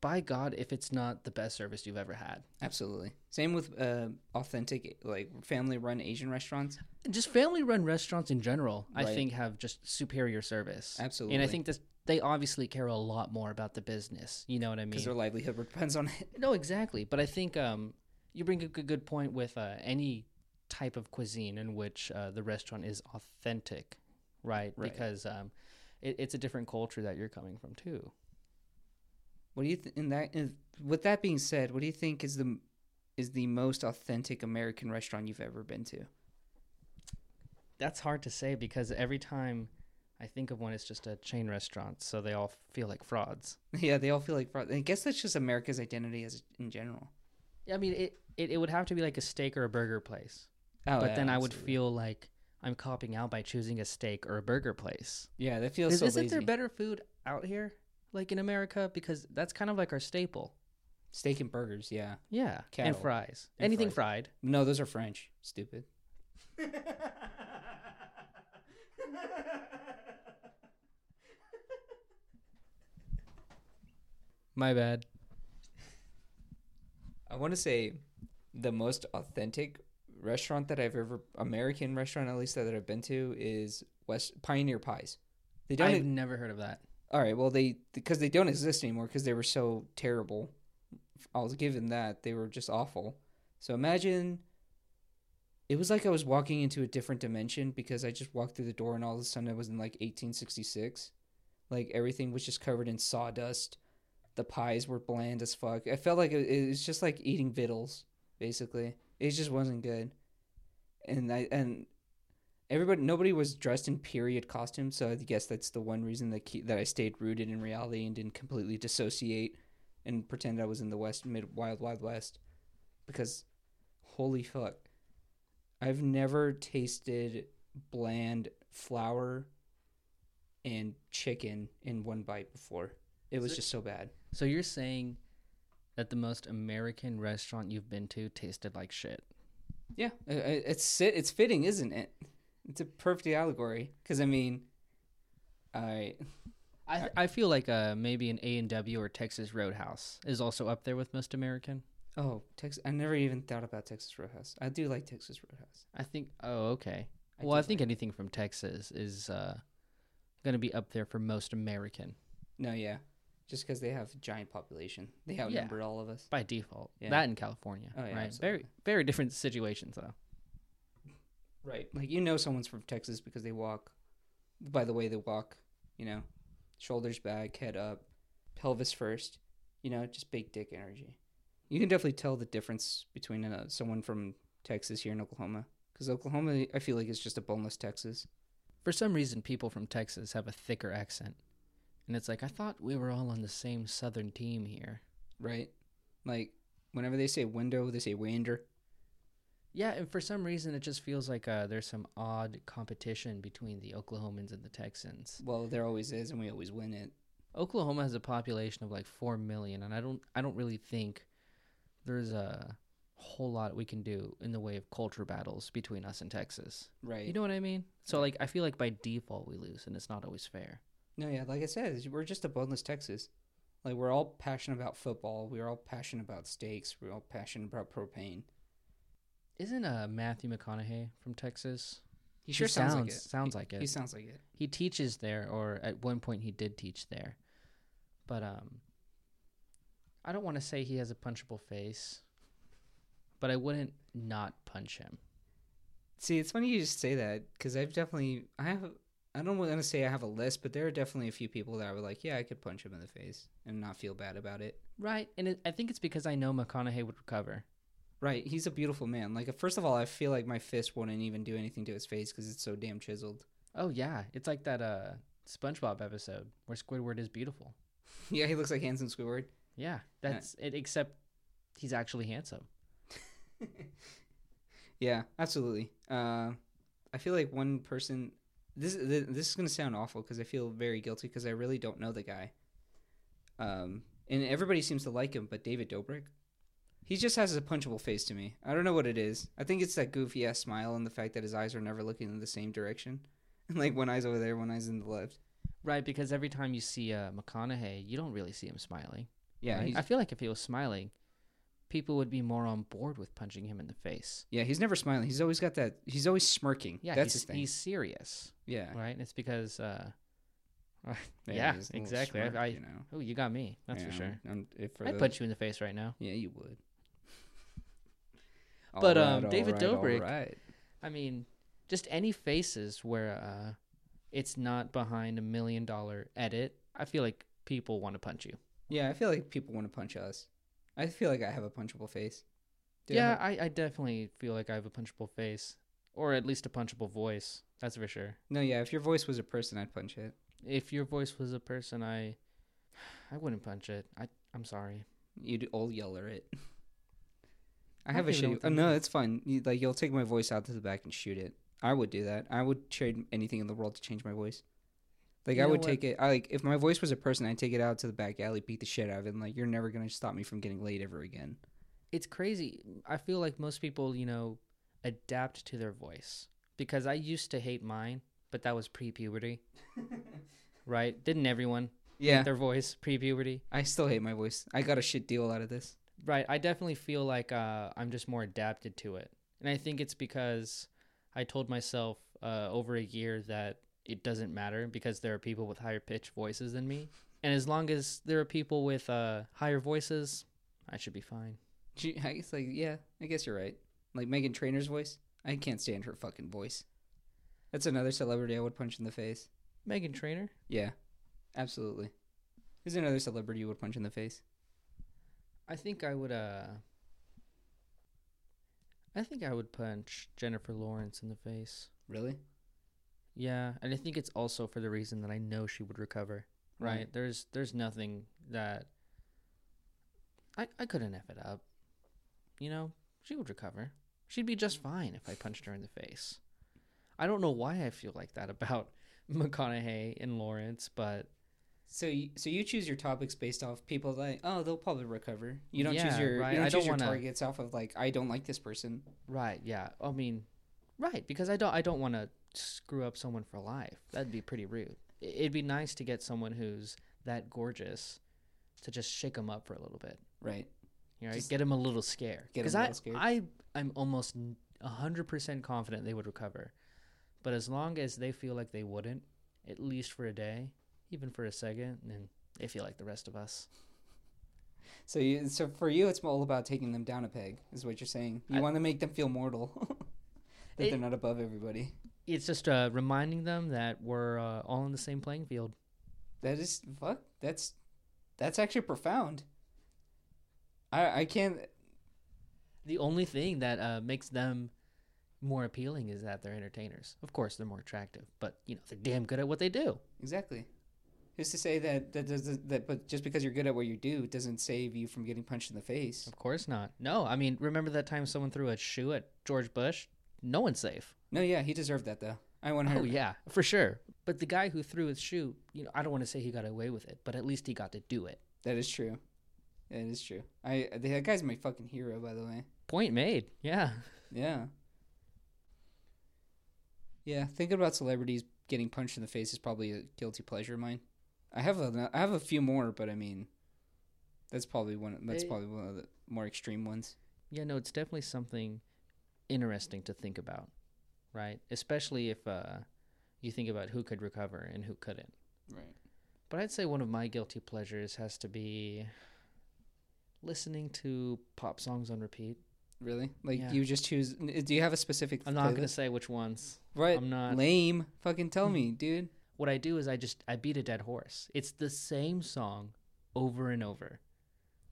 by God, if it's not the best service you've ever had, Absolutely. Same with uh, authentic like family run Asian restaurants. just family run restaurants in general, I think have just superior service. Absolutely. and I think this they obviously care a lot more about the business. You know what I mean? because their livelihood depends on it. No, exactly. But I think um, you bring a good, good point with uh, any type of cuisine in which uh, the restaurant is authentic, right? Right. Because um, it, it's a different culture that you're coming from too. What do you th- in that? In, with that being said, what do you think is the is the most authentic American restaurant you've ever been to? That's hard to say because every time I think of one, it's just a chain restaurant, so they all feel like frauds. yeah, they all feel like frauds. I guess that's just America's identity as in general. Yeah, I mean, it, it, it would have to be like a steak or a burger place, Oh, but yeah, then I would feel like I'm copying out by choosing a steak or a burger place. yeah, that feels Is, so isn't lazy. there better food out here, like in America? Because that's kind of like our staple. Steak and burgers, yeah. Yeah, Cattle. and fries. And Anything fries. fried. No, those are French. Stupid. My bad. I want to say the most authentic restaurant that I've ever American restaurant at least that I've been to is West Pioneer Pies. They don't I've never heard of that. All right, well they because they don't exist anymore because they were so terrible. I was given that they were just awful. So imagine it was like I was walking into a different dimension because I just walked through the door and all of a sudden I was in like 1866. Like everything was just covered in sawdust. The pies were bland as fuck. I felt like it, it was just like eating vittles, basically. It just wasn't good. And I and everybody nobody was dressed in period costumes so i guess that's the one reason that ke- that i stayed rooted in reality and didn't completely dissociate and pretend i was in the west mid wild wild west because holy fuck i've never tasted bland flour and chicken in one bite before. It was So- just so bad. So you're saying that the most American restaurant you've been to tasted like shit? yeah it's it's fitting isn't it it's a perfect allegory because i mean i I I feel like uh maybe an A and W or Texas Roadhouse is also up there with most American. Oh, Texas! I never even thought about Texas Roadhouse. I do like Texas Roadhouse. I think. Oh, okay. I well, I think like- anything from Texas is uh gonna be up there for most American No, yeah, just because they have a giant population, they outnumber all of us. by default. Yeah. That in California, Oh, yeah, right? absolutely. Very very different situations though. Right, like you know, someone's from Texas because they walk. By the way, they walk. You know, shoulders back, head up, pelvis first. You know, just big dick energy. You can definitely tell the difference between uh, someone from Texas here in Oklahoma. Because Oklahoma, I feel like is just a boneless Texas. For some reason, people from Texas have a thicker accent, and it's like I thought we were all on the same Southern team here. Right, like whenever they say window, they say winder. Yeah, and for some reason, it just feels like uh, there's some odd competition between the Oklahomans and the Texans. Well, there always is, and we always win it. Oklahoma has a population of like four million, and I don't, I don't really think there's a whole lot we can do in the way of culture battles between us and Texas. Right. You know what I mean? So like, I feel like by default we lose, and it's not always fair. No, yeah, like I said, we're just a boneless Texas. Like we're all passionate about football. We're all passionate about steaks. We're all passionate about propane. Isn't uh, Matthew McConaughey from Texas? He sure sounds, like it. Sounds like it. He sounds like it. he teaches there or at one point he did teach there but um i don't want to say he has a punchable face but i wouldn't not punch him See, it's funny you just say that because I've definitely I have I don't want to say I have a list, but there are definitely a few people that I would like. Yeah, I could punch him in the face and not feel bad about it. right and it, i think it's because i know mcconaughey would recover Right, he's a beautiful man. Like, first of all, I feel like my fist wouldn't even do anything to his face because it's so damn chiseled. Oh yeah, it's like that uh SpongeBob episode where Squidward is beautiful. Yeah, he looks like handsome Squidward. Yeah, that's it. Except he's actually handsome. Yeah, absolutely. Uh, I feel like one person. This this is gonna sound awful because I feel very guilty because I really don't know the guy. Um, and everybody seems to like him, but David Dobrik, he just has a punchable face to me. I don't know what it is. I think it's that goofy ass smile and the fact that his eyes are never looking in the same direction. like one eye's over there, one eye's in the left. Right, because every time you see uh, McConaughey, you don't really see him smiling. Yeah, right? I feel like if he was smiling, people would be more on board with punching him in the face. yeah, he's never smiling. He's always got that. He's always smirking. Yeah, that's he's, his thing. he's serious, yeah, right? And it's because, uh, yeah, exactly. Smirk, I- you know. oh, you got me. That's You for sure. if I'd the- punch you in the face right now. Yeah, you would. But, Alright, um, David alright, Dobrik- alright. I mean, just any faces where uh, it's not behind a million dollar edit. I feel like people want to punch you. Yeah, I feel like people want to punch us. I feel like I have a punchable face. Do I yeah, have- I, I definitely feel like I have a punchable face, or at least a punchable voice. That's for sure. no, yeah. If your voice was a person, I'd punch it. If your voice was a person, I, I wouldn't punch it. I, I'm sorry. You'd Old Yeller it. I I have a we don't shitty. Oh, no, it's fine. You, like you'll take my voice out to the back and shoot it. I would do that. I would trade anything in the world to change my voice. Like You I would take it. I like if my voice was a person, I'd take it out to the back alley, beat the shit out of it. And, like you're never gonna stop me from getting laid ever again. It's crazy. I feel like most people, you know, adapt to their voice because I used to hate mine, but that was pre-puberty, right? Didn't everyone Yeah, hate their voice pre-puberty? I still hate my voice. I got a shit deal out of this. Right. I definitely feel like uh, I'm just more adapted to it. And I think it's because I told myself uh, over a year that it doesn't matter because there are people with higher pitched voices than me. And as long as there are people with uh, higher voices, I should be fine. I guess like yeah, I guess you're right. Like Meghan Trainor's voice, I can't stand her fucking voice. That's another celebrity I would punch in the face. Meghan Trainor? Yeah, absolutely. Who's another celebrity you would punch in the face? I think I would. Uh, I think I would punch Jennifer Lawrence in the face. Really? Yeah, and I think it's also for the reason that I know she would recover. Right? Right. There's there's nothing that I I couldn't f it up. You know, she would recover. She'd be just fine if I punched her in the face. I don't know why I feel like that about McConaughey and Lawrence, but So you, so you choose your topics based off people like oh they'll probably recover. You don't choose your right. you don't I choose don't your wanna- targets off of like I don't like this person. right, yeah. I mean, right because I don't I don't want to screw up someone for life. That'd be pretty rude. It'd be nice to get someone who's that gorgeous to just shake them up for a little bit. Right. You know, Just get them a little scared. Because a I, little scared. I, I'm almost a hundred percent confident they would recover. But as long as they feel like they wouldn't, at least for a day, even for a second, and they feel like the rest of us. So you so for you it's all about taking them down a peg is what you're saying. You I- want to make them feel mortal. that It- they're not above everybody. It's just uh, reminding them that we're uh, all in the same playing field. That is fuck. That's that's actually profound. I I can't. The only thing that uh, makes them more appealing is that they're entertainers. Of course, they're more attractive, but you know they're damn good at what they do. Exactly. Who's to say that that does that? But just because you're good at what you do doesn't save you from getting punched in the face. Of course not. No, I mean, remember that time someone threw a shoe at George Bush? No one's safe. No, yeah, he deserved that though. I want her. Oh yeah, for sure. But the guy who threw his shoe, you know, I don't want to say he got away with it, but at least he got to do it. That is true. That is true. I that guy's my fucking hero, by the way. Point made. Yeah. Yeah. Yeah, thinking about celebrities getting punched in the face is probably a guilty pleasure of mine. I have a I have a few more, but I mean, that's probably one. That's Eh. probably one of the more extreme ones. Yeah, no, it's definitely something interesting to think about, right? Especially if uh, you think about who could recover and who couldn't. Right. But I'd say one of my guilty pleasures has to be listening to pop songs on repeat. Really? Like Yeah. you just choose? Do you have a specific? I'm not going to say which ones. Right. I'm not. Lame. Fucking tell me, dude. What I do is I just I beat a dead horse. It's the same song over and over.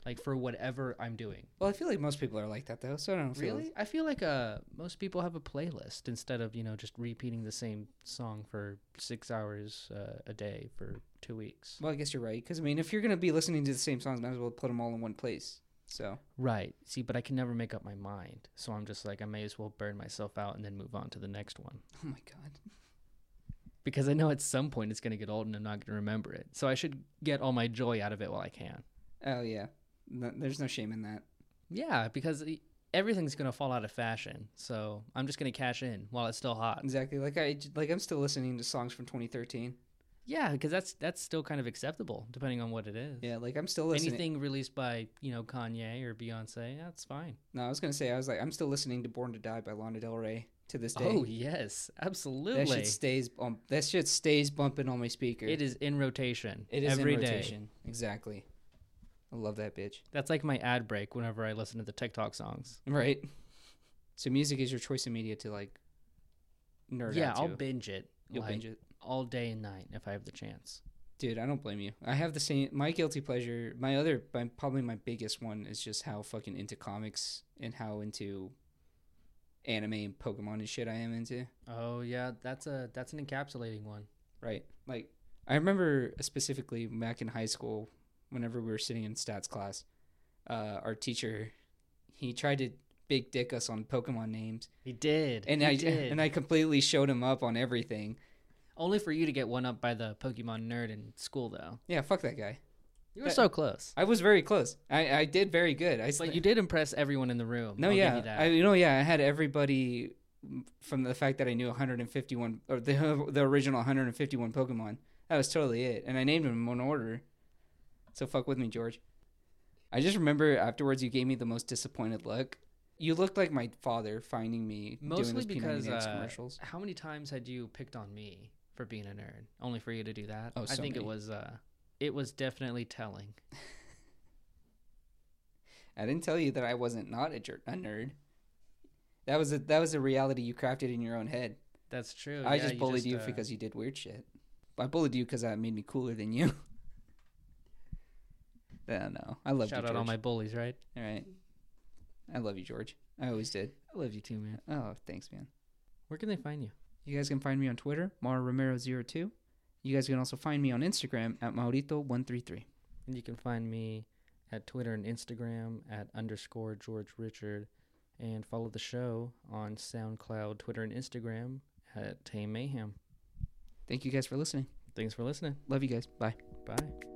like for whatever I'm doing. Well, I feel like most people are like that though, so I don't feel. Really? I feel like uh most people have a playlist instead of, you know, just repeating the same song for 6 hours uh, a day for 2 weeks. Well, I guess you're right because I mean, if you're gonna be listening to the same songs, might as well put them all in one place. So Right. See, but I can never make up my mind. So I'm just like I may as well burn myself out and then move on to the next one. oh my god, Because I know at some point it's going to get old and I'm not going to remember it. So I should get all my joy out of it while I can. oh yeah, no, there's no shame in that. Yeah, because everything's going to fall out of fashion. So I'm just going to cash in while it's still hot. Exactly. Like I like I'm still listening to songs from 2013. Yeah, because that's that's still kind of acceptable depending on what it is. Yeah, like I'm still listening. Anything released by you know Kanye or Beyonce, that's fine. No, I was gonna say I was like I'm still listening to Born to Die by Lana Del Rey to this day. Oh yes, absolutely. that shit stays um, that shit stays bumping on my speaker. It is in rotation. It is every in day. rotation. Exactly. I love that bitch. That's like my ad break whenever I listen to the TikTok songs. Right. So music is your choice of media to like nerd yeah, I'll to. binge it. You'll like, binge it. all day and night if I have the chance. Dude, I don't blame you. I have the same. My guilty pleasure, my other, my, probably my biggest one is just how fucking into comics and how into anime and Pokemon and shit I am into. Oh yeah, that's a that's an encapsulating one. Right. Like, I remember specifically back in high school, whenever we were sitting in stats class, uh, our teacher, he tried to big dick us on Pokemon names, He did, and he I did. and I completely showed him up on everything. only for you to get one up by the Pokemon nerd in school though. Yeah, fuck that guy. You were so close, I was very close. I, I did very good. I but you did impress everyone in the room. No, I'll give yeah, you that. I you know, yeah, I had everybody from the fact that I knew 151 or the the original 151 Pokemon. That was totally it, and I named them in one order. So fuck with me, George. I just remember afterwards you gave me the most disappointed look. You looked like my father finding me doing Mostly those because P90X uh, commercials. how many times had you picked on me for being a nerd? Only for you to do that. Oh, so I think it was uh, it was definitely telling. I didn't tell you that I wasn't not a, jer- a nerd. That was a that was a reality you crafted in your own head. That's true. I yeah, just bullied you uh, because you did weird shit. I bullied you because that made me cooler than you. yeah, no, I love you, shout George. out all my bullies, right? All right, I love you, George. I always did. I love you too, man. Oh, thanks, man. Where can they find you? You guys can find me on Twitter, Mara Romero02. You guys can also find me on Instagram at Maurito133. And you can find me at Twitter and Instagram at underscore George Richard, and follow the show on SoundCloud, Twitter, and Instagram at Tame Mayhem. Thank you guys for listening. Thanks for listening. Love you guys. Bye. Bye.